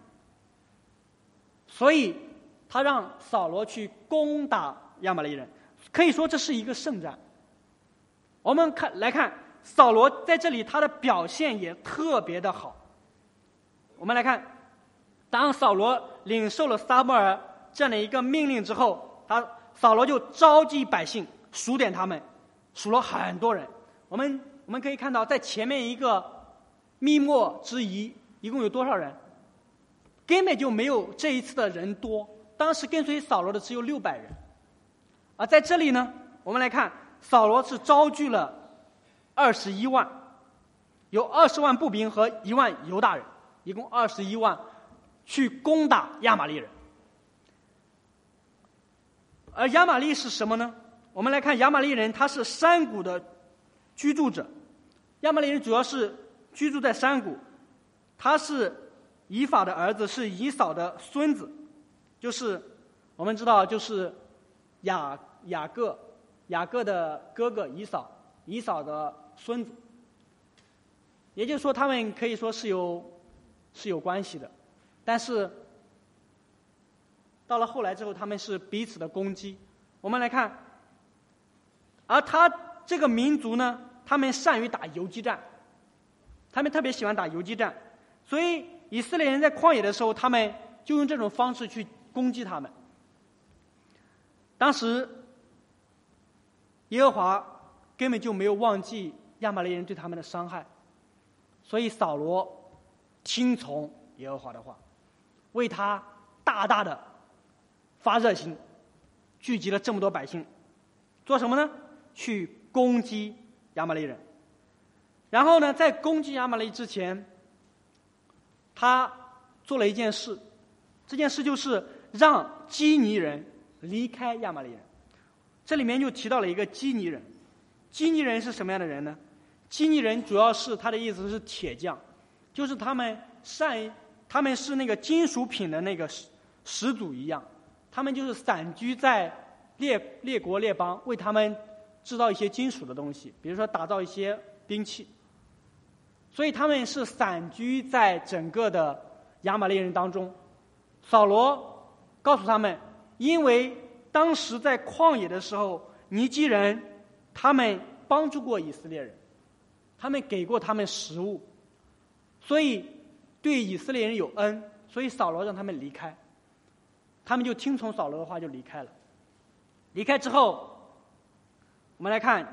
所以他让扫罗去攻打亚玛力人，可以说这是一个胜战。我们看来看扫罗在这里他的表现也特别的好。我们来看，当扫罗领受了撒母耳这样的一个命令之后，他扫罗就召集百姓数点他们，数了很多人。我们我们可以看到，在前面一个密墨之疑，一共有多少人？根本就没有这一次的人多。当时跟随扫罗的只有六百人，而在这里呢，我们来看。扫罗是招聚了二十一万，有二十万步兵和一万犹大人，一共二十一万，去攻打亚玛力人。而亚玛力是什么呢？我们来看亚玛力人，他是山谷的居住者。亚玛力人主要是居住在山谷，他是以法的儿子，是以扫的孙子，就是我们知道，就是雅雅各。雅各的哥哥以扫，以扫的孙子，也就是说，他们可以说是有是有关系的，但是到了后来之后，他们是彼此的攻击。我们来看，而他这个民族呢，他们善于打游击战，他们特别喜欢打游击战，所以以色列人在旷野的时候，他们就用这种方式去攻击他们。当时。耶和华根本就没有忘记亚玛力人对他们的伤害，所以扫罗听从耶和华的话，为他大大的发热心，聚集了这么多百姓，做什么呢？去攻击亚玛力人。然后呢，在攻击亚玛力之前，他做了一件事，这件事就是让基尼人离开亚玛力人。这里面就提到了一个基尼人，基尼人是什么样的人呢？基尼人主要是他的意思是铁匠，就是他们善，他们是那个金属品的那个始始祖一样，他们就是散居在列列国列邦，为他们制造一些金属的东西，比如说打造一些兵器。所以他们是散居在整个的亚玛力人当中。扫罗告诉他们，因为。当时在旷野的时候，尼基人他们帮助过以色列人，他们给过他们食物，所以对以色列人有恩，所以扫罗让他们离开，他们就听从扫罗的话就离开了。离开之后，我们来看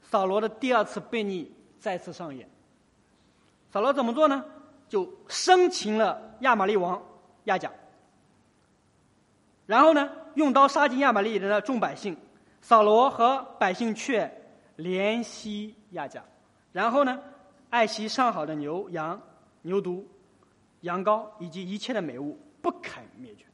扫罗的第二次悖逆再次上演。扫罗怎么做呢？就生擒了亚玛利王亚甲。然后呢，用刀杀尽亚玛力人的众百姓，扫罗和百姓却怜惜亚甲。然后呢，爱惜上好的牛羊、牛犊、羊羔以及一切的美物，不肯灭绝。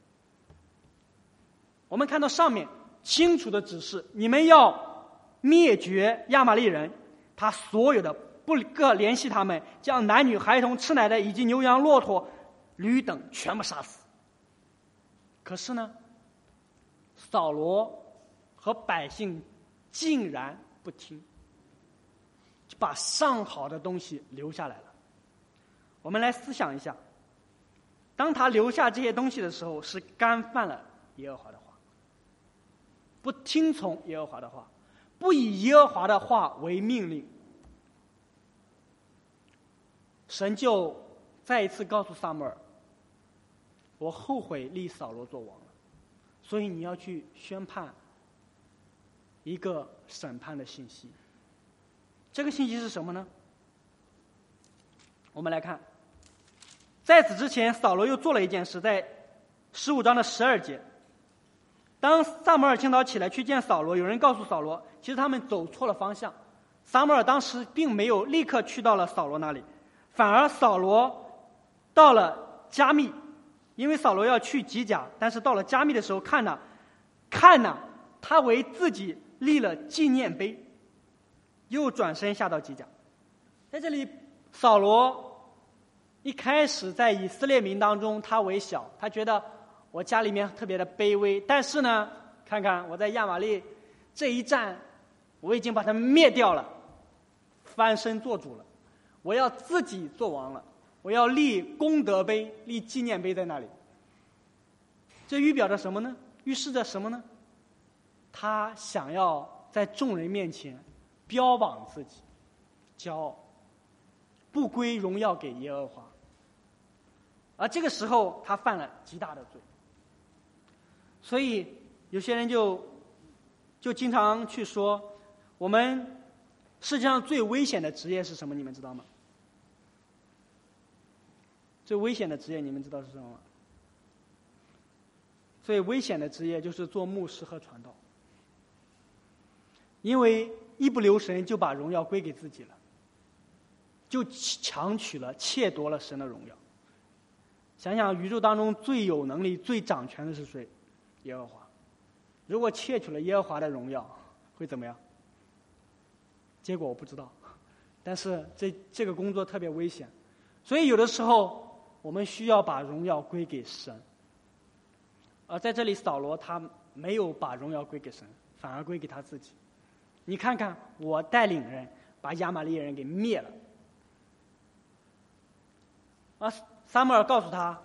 我们看到上面清楚的指示：你们要灭绝亚玛力人，他所有的不各联系他们，将男女孩童、吃奶的以及牛羊、骆驼、驴等全部杀死。可是呢？扫罗和百姓竟然不听，就把上好的东西留下来了。我们来思想一下，当他留下这些东西的时候，是干犯了耶和华的话，不听从耶和华的话，不以耶和华的话为命令。神就再一次告诉萨母尔：“我后悔立扫罗做王了。”所以你要去宣判一个审判的信息。这个信息是什么呢？我们来看，在此之前，扫罗又做了一件事，在十五章的十二节。当萨摩尔清早起来去见扫罗，有人告诉扫罗，其实他们走错了方向。萨摩尔当时并没有立刻去到了扫罗那里，反而扫罗到了加密。因为扫罗要去吉甲，但是到了加密的时候，看呢，看呢，他为自己立了纪念碑，又转身下到吉甲。在这里，扫罗一开始在以色列民当中，他为小，他觉得我家里面特别的卑微。但是呢，看看我在亚玛利这一战，我已经把他灭掉了，翻身做主了，我要自己做王了。我要立功德碑，立纪念碑在那里。这预表着什么呢？预示着什么呢？他想要在众人面前标榜自己，骄傲，不归荣耀给耶和华。而这个时候，他犯了极大的罪。所以有些人就就经常去说，我们世界上最危险的职业是什么？你们知道吗？最危险的职业，你们知道是什么吗？最危险的职业就是做牧师和传道，因为一不留神就把荣耀归给自己了，就强取了、窃夺了神的荣耀。想想宇宙当中最有能力、最掌权的是谁？耶和华。如果窃取了耶和华的荣耀，会怎么样？结果我不知道，但是这这个工作特别危险，所以有的时候。我们需要把荣耀归给神，而在这里，扫罗他没有把荣耀归给神，反而归给他自己。你看看，我带领人把亚玛利人给灭了。啊，撒母耳告诉他，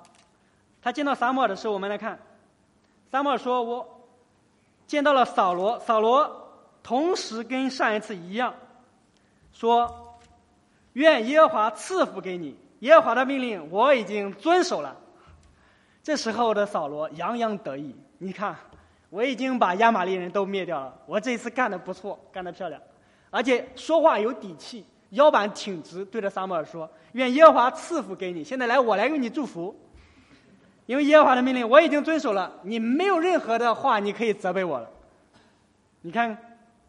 他见到撒母耳的时候，我们来看，撒母耳说：“我见到了扫罗，扫罗同时跟上一次一样，说，愿耶和华赐福给你。”耶和华的命令我已经遵守了。这时候的扫罗洋洋得意，你看，我已经把亚玛力人都灭掉了，我这一次干的不错，干得漂亮，而且说话有底气，腰板挺直，对着撒母耳说：“愿耶和华赐福给你。”现在来，我来为你祝福，因为耶和华的命令我已经遵守了，你没有任何的话你可以责备我了。你看，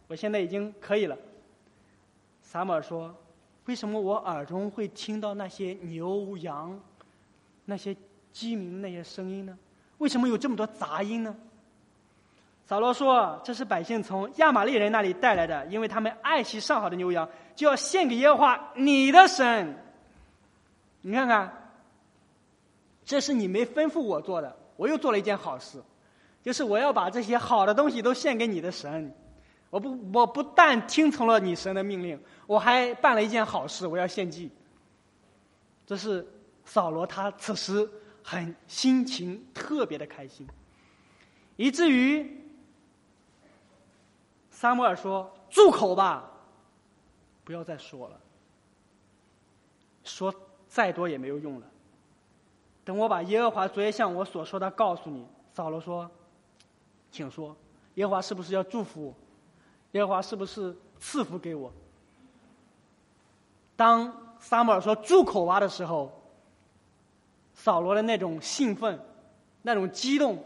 我现在已经可以了。撒母耳说。为什么我耳中会听到那些牛羊、那些鸡鸣那些声音呢？为什么有这么多杂音呢？扫罗说：“这是百姓从亚玛利人那里带来的，因为他们爱惜上好的牛羊，就要献给耶和华你的神。你看看，这是你没吩咐我做的，我又做了一件好事，就是我要把这些好的东西都献给你的神。”我不，我不但听从了你神的命令，我还办了一件好事，我要献祭。这是扫罗他此时很心情特别的开心，以至于撒母耳说：“住口吧，不要再说了，说再多也没有用了。等我把耶和华昨夜向我所说的告诉你。”扫罗说：“请说，耶和华是不是要祝福我？”耶和华是不是赐福给我？当撒母耳说“住口吧”的时候，扫罗的那种兴奋、那种激动、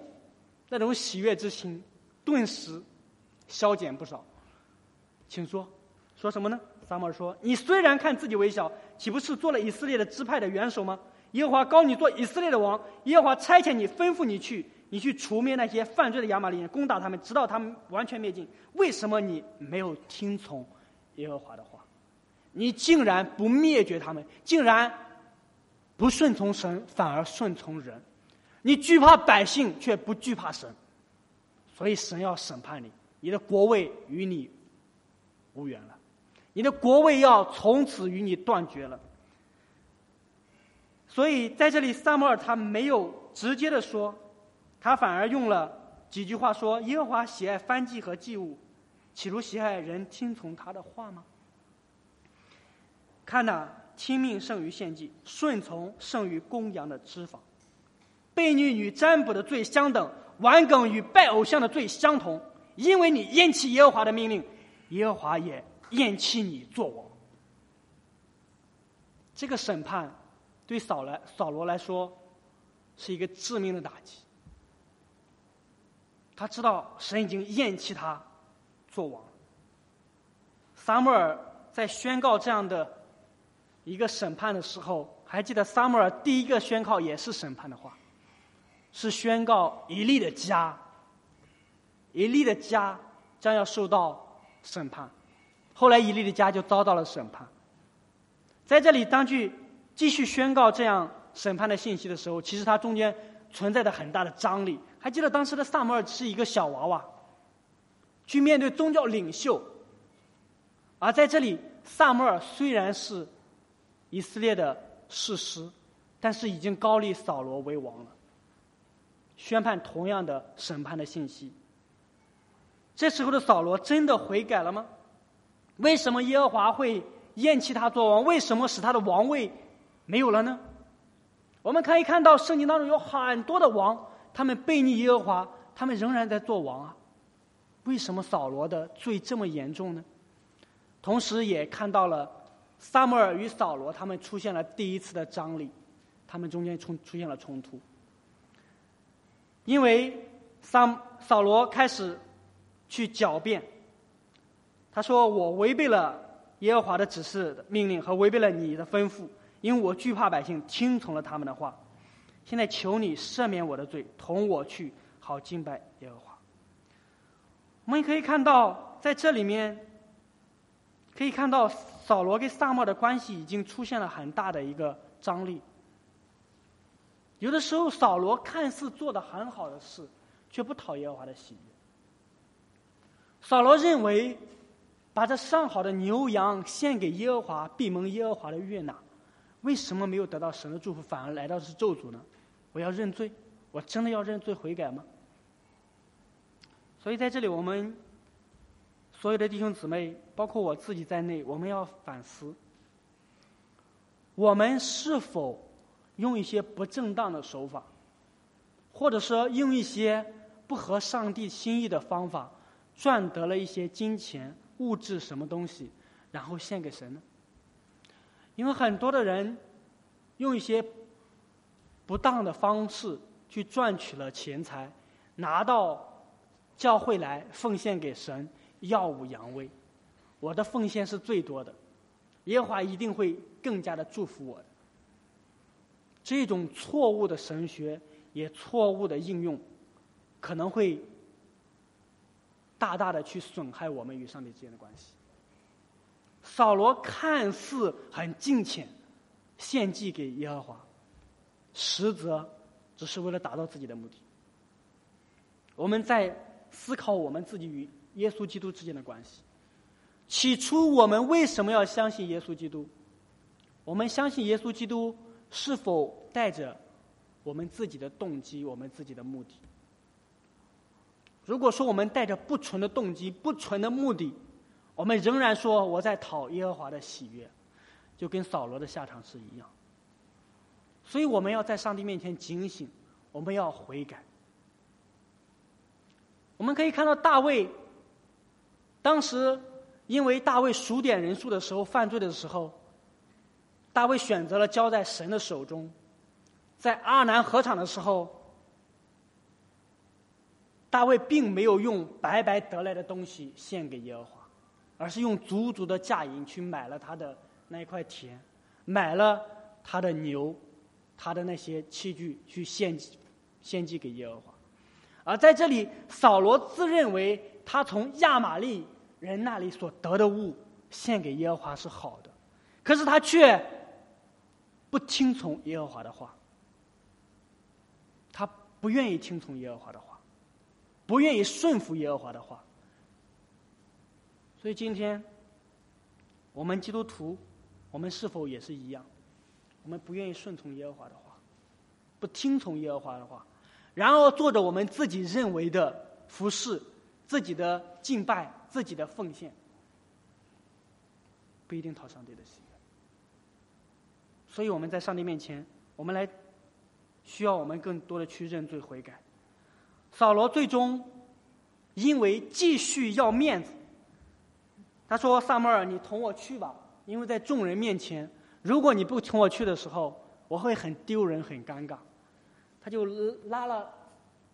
那种喜悦之情，顿时消减不少。请说，说什么呢？撒母耳说：“你虽然看自己微小，岂不是做了以色列的支派的元首吗？耶和华高你做以色列的王，耶和华差遣你，吩咐你去。”你去除灭那些犯罪的亚玛力人，攻打他们，直到他们完全灭尽。为什么你没有听从耶和华的话？你竟然不灭绝他们，竟然不顺从神，反而顺从人。你惧怕百姓，却不惧怕神，所以神要审判你，你的国位与你无缘了，你的国位要从此与你断绝了。所以在这里，萨摩尔他没有直接的说。他反而用了几句话说：“耶和华喜爱翻祭和祭物，岂如喜爱人听从他的话吗？”看呐，听命胜于献祭，顺从胜于公羊的脂肪。悖逆与占卜的罪相等，顽梗与拜偶像的罪相同。因为你厌弃耶和华的命令，耶和华也厌弃你做王。这个审判对扫来扫罗来说是一个致命的打击。他知道神已经厌弃他做王。撒母耳在宣告这样的一个审判的时候，还记得撒母耳第一个宣告也是审判的话，是宣告以利的家，以利的家将要受到审判。后来以利的家就遭到了审判。在这里，当去继续宣告这样审判的信息的时候，其实它中间存在着很大的张力。还记得当时的萨摩尔是一个小娃娃，去面对宗教领袖。而在这里，萨摩尔虽然是以色列的士师，但是已经高立扫罗为王了。宣判同样的审判的信息。这时候的扫罗真的悔改了吗？为什么耶和华会厌弃他做王？为什么使他的王位没有了呢？我们可以看到圣经当中有很多的王，他们背逆耶和华，他们仍然在做王啊。为什么扫罗的罪这么严重呢？同时也看到了撒母耳与扫罗他们出现了第一次的张力，他们中间冲出现了冲突，因为撒扫罗开始。去狡辩，他说：“我违背了耶和华的指示、命令和违背了你的吩咐，因为我惧怕百姓，听从了他们的话。现在求你赦免我的罪，同我去，好敬拜耶和华。”我们可以看到，在这里面可以看到扫罗跟撒母的关系已经出现了很大的一个张力。有的时候，扫罗看似做的很好的事，却不讨耶和华的喜悦。扫罗认为，把这上好的牛羊献给耶和华，必蒙耶和华的悦纳。为什么没有得到神的祝福，反而来到是咒诅呢？我要认罪，我真的要认罪悔改吗？所以在这里，我们所有的弟兄姊妹，包括我自己在内，我们要反思：我们是否用一些不正当的手法，或者说用一些不合上帝心意的方法？赚得了一些金钱、物质什么东西，然后献给神呢？因为很多的人用一些不当的方式去赚取了钱财，拿到教会来奉献给神，耀武扬威。我的奉献是最多的，耶和华一定会更加的祝福我的。这种错误的神学，也错误的应用，可能会。大大的去损害我们与上帝之间的关系。扫罗看似很敬虔，献祭给耶和华，实则只是为了达到自己的目的。我们在思考我们自己与耶稣基督之间的关系。起初，我们为什么要相信耶稣基督？我们相信耶稣基督是否带着我们自己的动机、我们自己的目的？如果说我们带着不纯的动机、不纯的目的，我们仍然说我在讨耶和华的喜悦，就跟扫罗的下场是一样。所以我们要在上帝面前警醒，我们要悔改。我们可以看到大卫，当时因为大卫数点人数的时候犯罪的时候，大卫选择了交在神的手中，在阿南河场的时候。大卫并没有用白白得来的东西献给耶和华，而是用足足的价银去买了他的那一块田，买了他的牛，他的那些器具去献祭，献祭给耶和华。而在这里，扫罗自认为他从亚玛利人那里所得的物献给耶和华是好的，可是他却不听从耶和华的话，他不愿意听从耶和华的话。不愿意顺服耶和华的话，所以今天我们基督徒，我们是否也是一样？我们不愿意顺从耶和华的话，不听从耶和华的话，然后做着我们自己认为的服饰、自己的敬拜、自己的奉献，不一定讨上帝的喜悦。所以我们在上帝面前，我们来需要我们更多的去认罪悔改。扫罗最终因为继续要面子，他说：“萨摩尔，你同我去吧，因为在众人面前，如果你不同我去的时候，我会很丢人、很尴尬。”他就拉了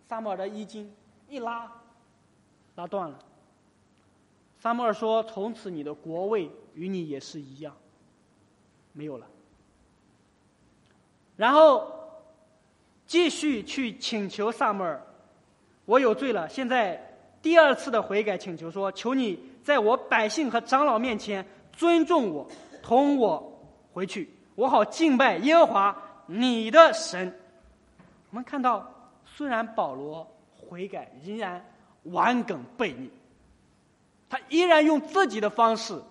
萨摩尔的衣襟，一拉，拉断了。萨摩尔说：“从此你的国位与你也是一样，没有了。”然后继续去请求萨摩尔。我有罪了，现在第二次的悔改请求说：求你在我百姓和长老面前尊重我，同我回去，我好敬拜耶和华你的神。我们看到，虽然保罗悔改，仍然顽梗悖逆，他依然用自己的方式。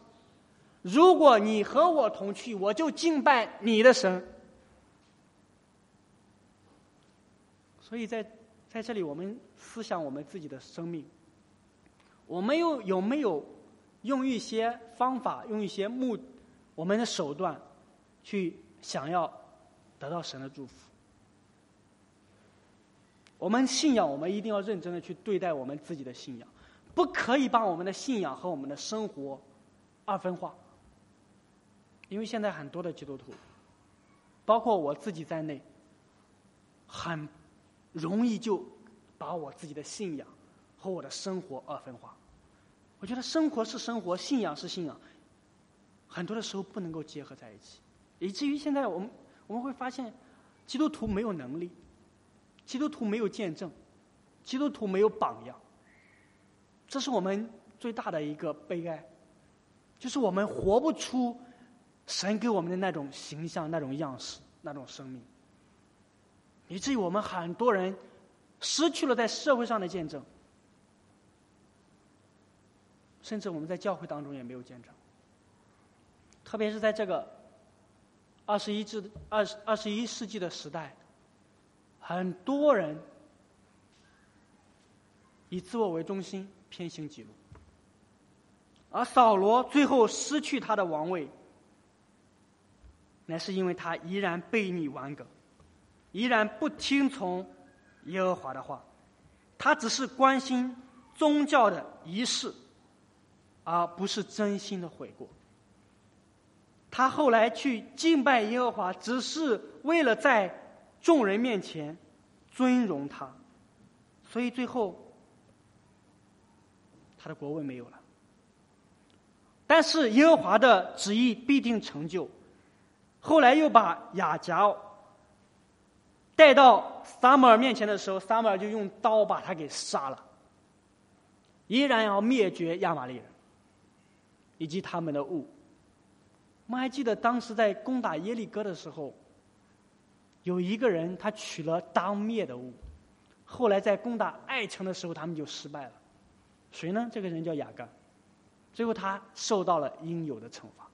如果你和我同去，我就敬拜你的神。所以在。在这里，我们思想我们自己的生命，我们又有没有用一些方法，用一些目，我们的手段，去想要得到神的祝福？我们信仰，我们一定要认真的去对待我们自己的信仰，不可以把我们的信仰和我们的生活二分化。因为现在很多的基督徒，包括我自己在内，很。容易就把我自己的信仰和我的生活二分化。我觉得生活是生活，信仰是信仰，很多的时候不能够结合在一起，以至于现在我们我们会发现，基督徒没有能力，基督徒没有见证，基督徒没有榜样，这是我们最大的一个悲哀，就是我们活不出神给我们的那种形象、那种样式、那种生命。以至于我们很多人失去了在社会上的见证，甚至我们在教会当中也没有见证。特别是在这个二十一世二十二十一世纪的时代，很多人以自我为中心，偏行己路。而扫罗最后失去他的王位，乃是因为他依然背逆顽梗。依然不听从耶和华的话，他只是关心宗教的仪式，而不是真心的悔过。他后来去敬拜耶和华，只是为了在众人面前尊荣他，所以最后他的国位没有了。但是耶和华的旨意必定成就，后来又把雅甲。带到撒母耳面前的时候，撒母耳就用刀把他给杀了，依然要灭绝亚玛力人以及他们的物。我们还记得当时在攻打耶利哥的时候，有一个人他取了当灭的物，后来在攻打爱城的时候，他们就失败了。谁呢？这个人叫雅各，最后他受到了应有的惩罚。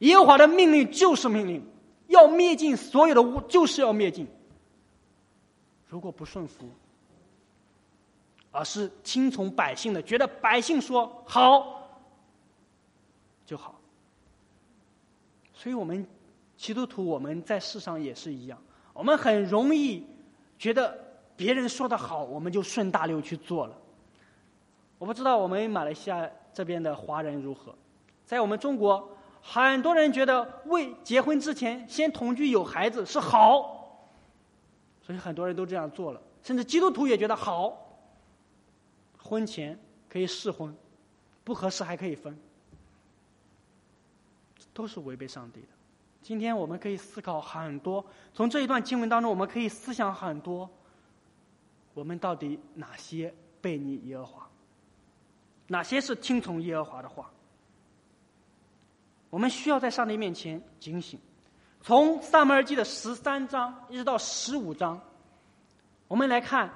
耶和华的命令就是命令，要灭尽所有的物，就是要灭尽。如果不顺服，而是听从百姓的，觉得百姓说好就好。所以我们基督徒，我们在世上也是一样，我们很容易觉得别人说的好，我们就顺大流去做了。我不知道我们马来西亚这边的华人如何，在我们中国，很多人觉得未结婚之前先同居有孩子是好。所以很多人都这样做了，甚至基督徒也觉得好。婚前可以试婚，不合适还可以分，都是违背上帝的。今天我们可以思考很多，从这一段经文当中，我们可以思想很多。我们到底哪些背逆耶和华？哪些是听从耶和华的话？我们需要在上帝面前警醒。从撒母耳记的十三章一直到十五章，我们来看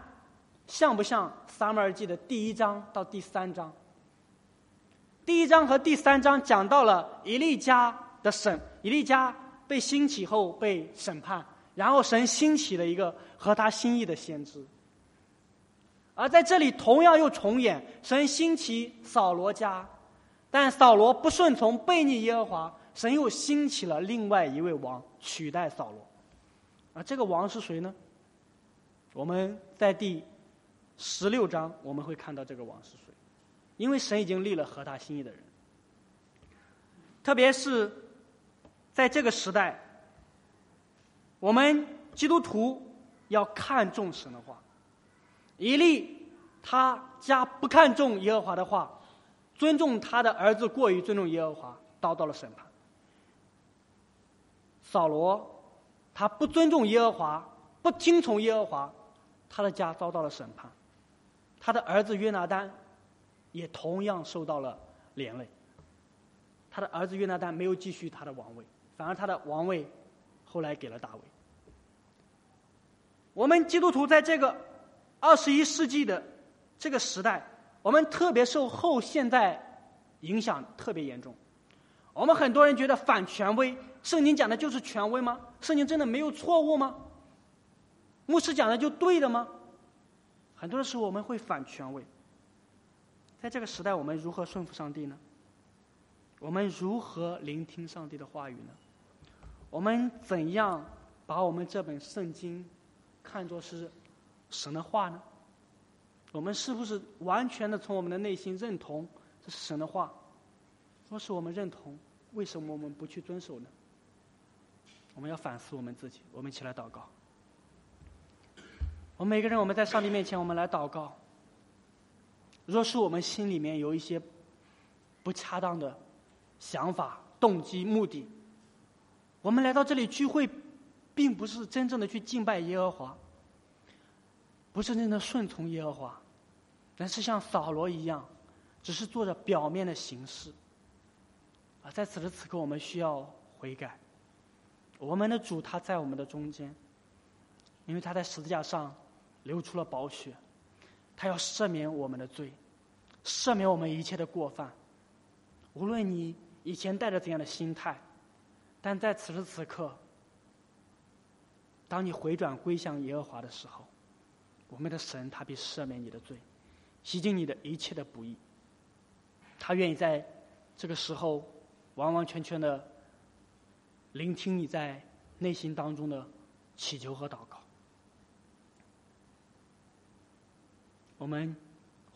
像不像撒母耳记的第一章到第三章？第一章和第三章讲到了以利家的审，以利家被兴起后被审判，然后神兴起了一个合他心意的先知。而在这里同样又重演神兴起扫罗家，但扫罗不顺从，背逆耶和华。神又兴起了另外一位王取代扫罗，啊，这个王是谁呢？我们在第十六章我们会看到这个王是谁，因为神已经立了合他心意的人，特别是在这个时代，我们基督徒要看重神的话，以利他家不看重耶和华的话，尊重他的儿子过于尊重耶和华，遭到了审判。扫罗，他不尊重耶和华，不听从耶和华，他的家遭到了审判，他的儿子约拿丹也同样受到了连累。他的儿子约拿丹没有继续他的王位，反而他的王位后来给了大卫。我们基督徒在这个二十一世纪的这个时代，我们特别受后现代影响特别严重。我们很多人觉得反权威。圣经讲的就是权威吗？圣经真的没有错误吗？牧师讲的就对的吗？很多的时候我们会反权威。在这个时代，我们如何顺服上帝呢？我们如何聆听上帝的话语呢？我们怎样把我们这本圣经看作是神的话呢？我们是不是完全的从我们的内心认同这是神的话？若是我们认同，为什么我们不去遵守呢？我们要反思我们自己。我们一起来祷告。我们每个人，我们在上帝面前，我们来祷告。若是我们心里面有一些不恰当的想法、动机、目的，我们来到这里聚会，并不是真正的去敬拜耶和华，不是真正的顺从耶和华，而是像扫罗一样，只是做着表面的形式。啊，在此时此刻，我们需要悔改。我们的主他在我们的中间，因为他在十字架上流出了宝血。他要赦免我们的罪，赦免我们一切的过犯。无论你以前带着怎样的心态，但在此时此刻，当你回转归向耶和华的时候，我们的神他必赦免你的罪，洗净你的一切的不义。他愿意在这个时候完完全全的聆听你在内心当中的祈求和祷告。我们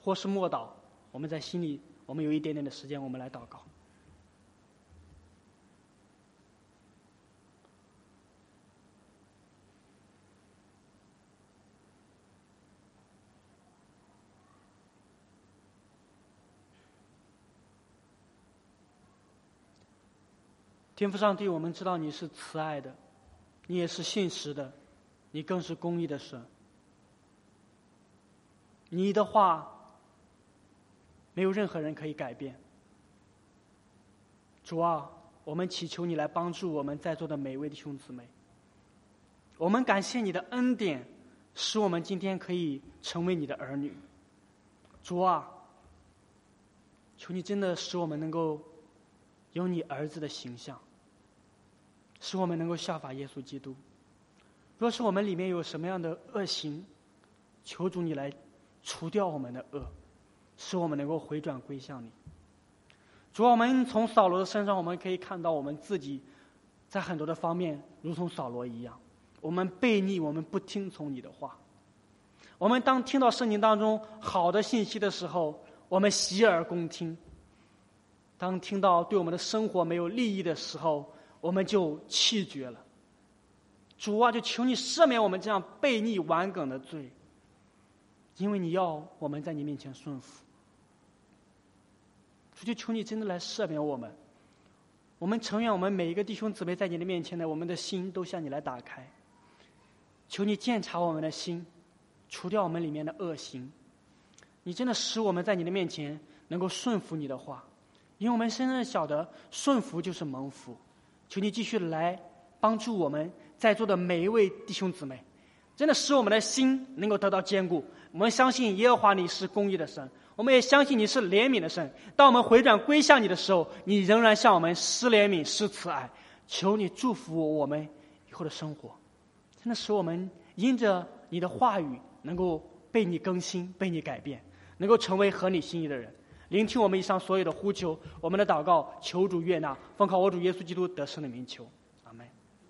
或是默祷，我们在心里，我们有一点点的时间，我们来祷告。天父上帝，我们知道你是慈爱的，你也是信实的，你更是公义的神。你的话，没有任何人可以改变。主啊，我们祈求你来帮助我们在座的每一位弟兄姊妹。我们感谢你的恩典，使我们今天可以成为你的儿女。主啊，求你真的使我们能够有你儿子的形象，使我们能够效法耶稣基督。若是我们里面有什么样的恶行，求主你来。除掉我们的恶，使我们能够回转归向你。主，我们从扫罗的身上，我们可以看到我们自己在很多的方面，如同扫罗一样，我们背逆，我们不听从你的话。我们当听到圣经当中好的信息的时候，我们洗耳恭听；当听到对我们的生活没有利益的时候，我们就弃绝了。主啊，就求你赦免我们这样背逆顽梗的罪。因为你要我们在你面前顺服，主就求你真的来赦免我们。我们承愿我们每一个弟兄姊妹在你的面前呢，我们的心都向你来打开。求你鉴察我们的心，除掉我们里面的恶行。你真的使我们在你的面前能够顺服你的话，因为我们深深晓得顺服就是蒙福。求你继续来帮助我们在座的每一位弟兄姊妹，真的使我们的心能够得到坚固。我们相信耶和华你是公义的神，我们也相信你是怜悯的神。当我们回转归向你的时候，你仍然向我们施怜悯、施慈爱。求你祝福我们以后的生活，真的使我们因着你的话语能够被你更新、被你改变，能够成为合你心意的人。聆听我们以上所有的呼求，我们的祷告，求主悦纳，奉靠我主耶稣基督得胜的名求。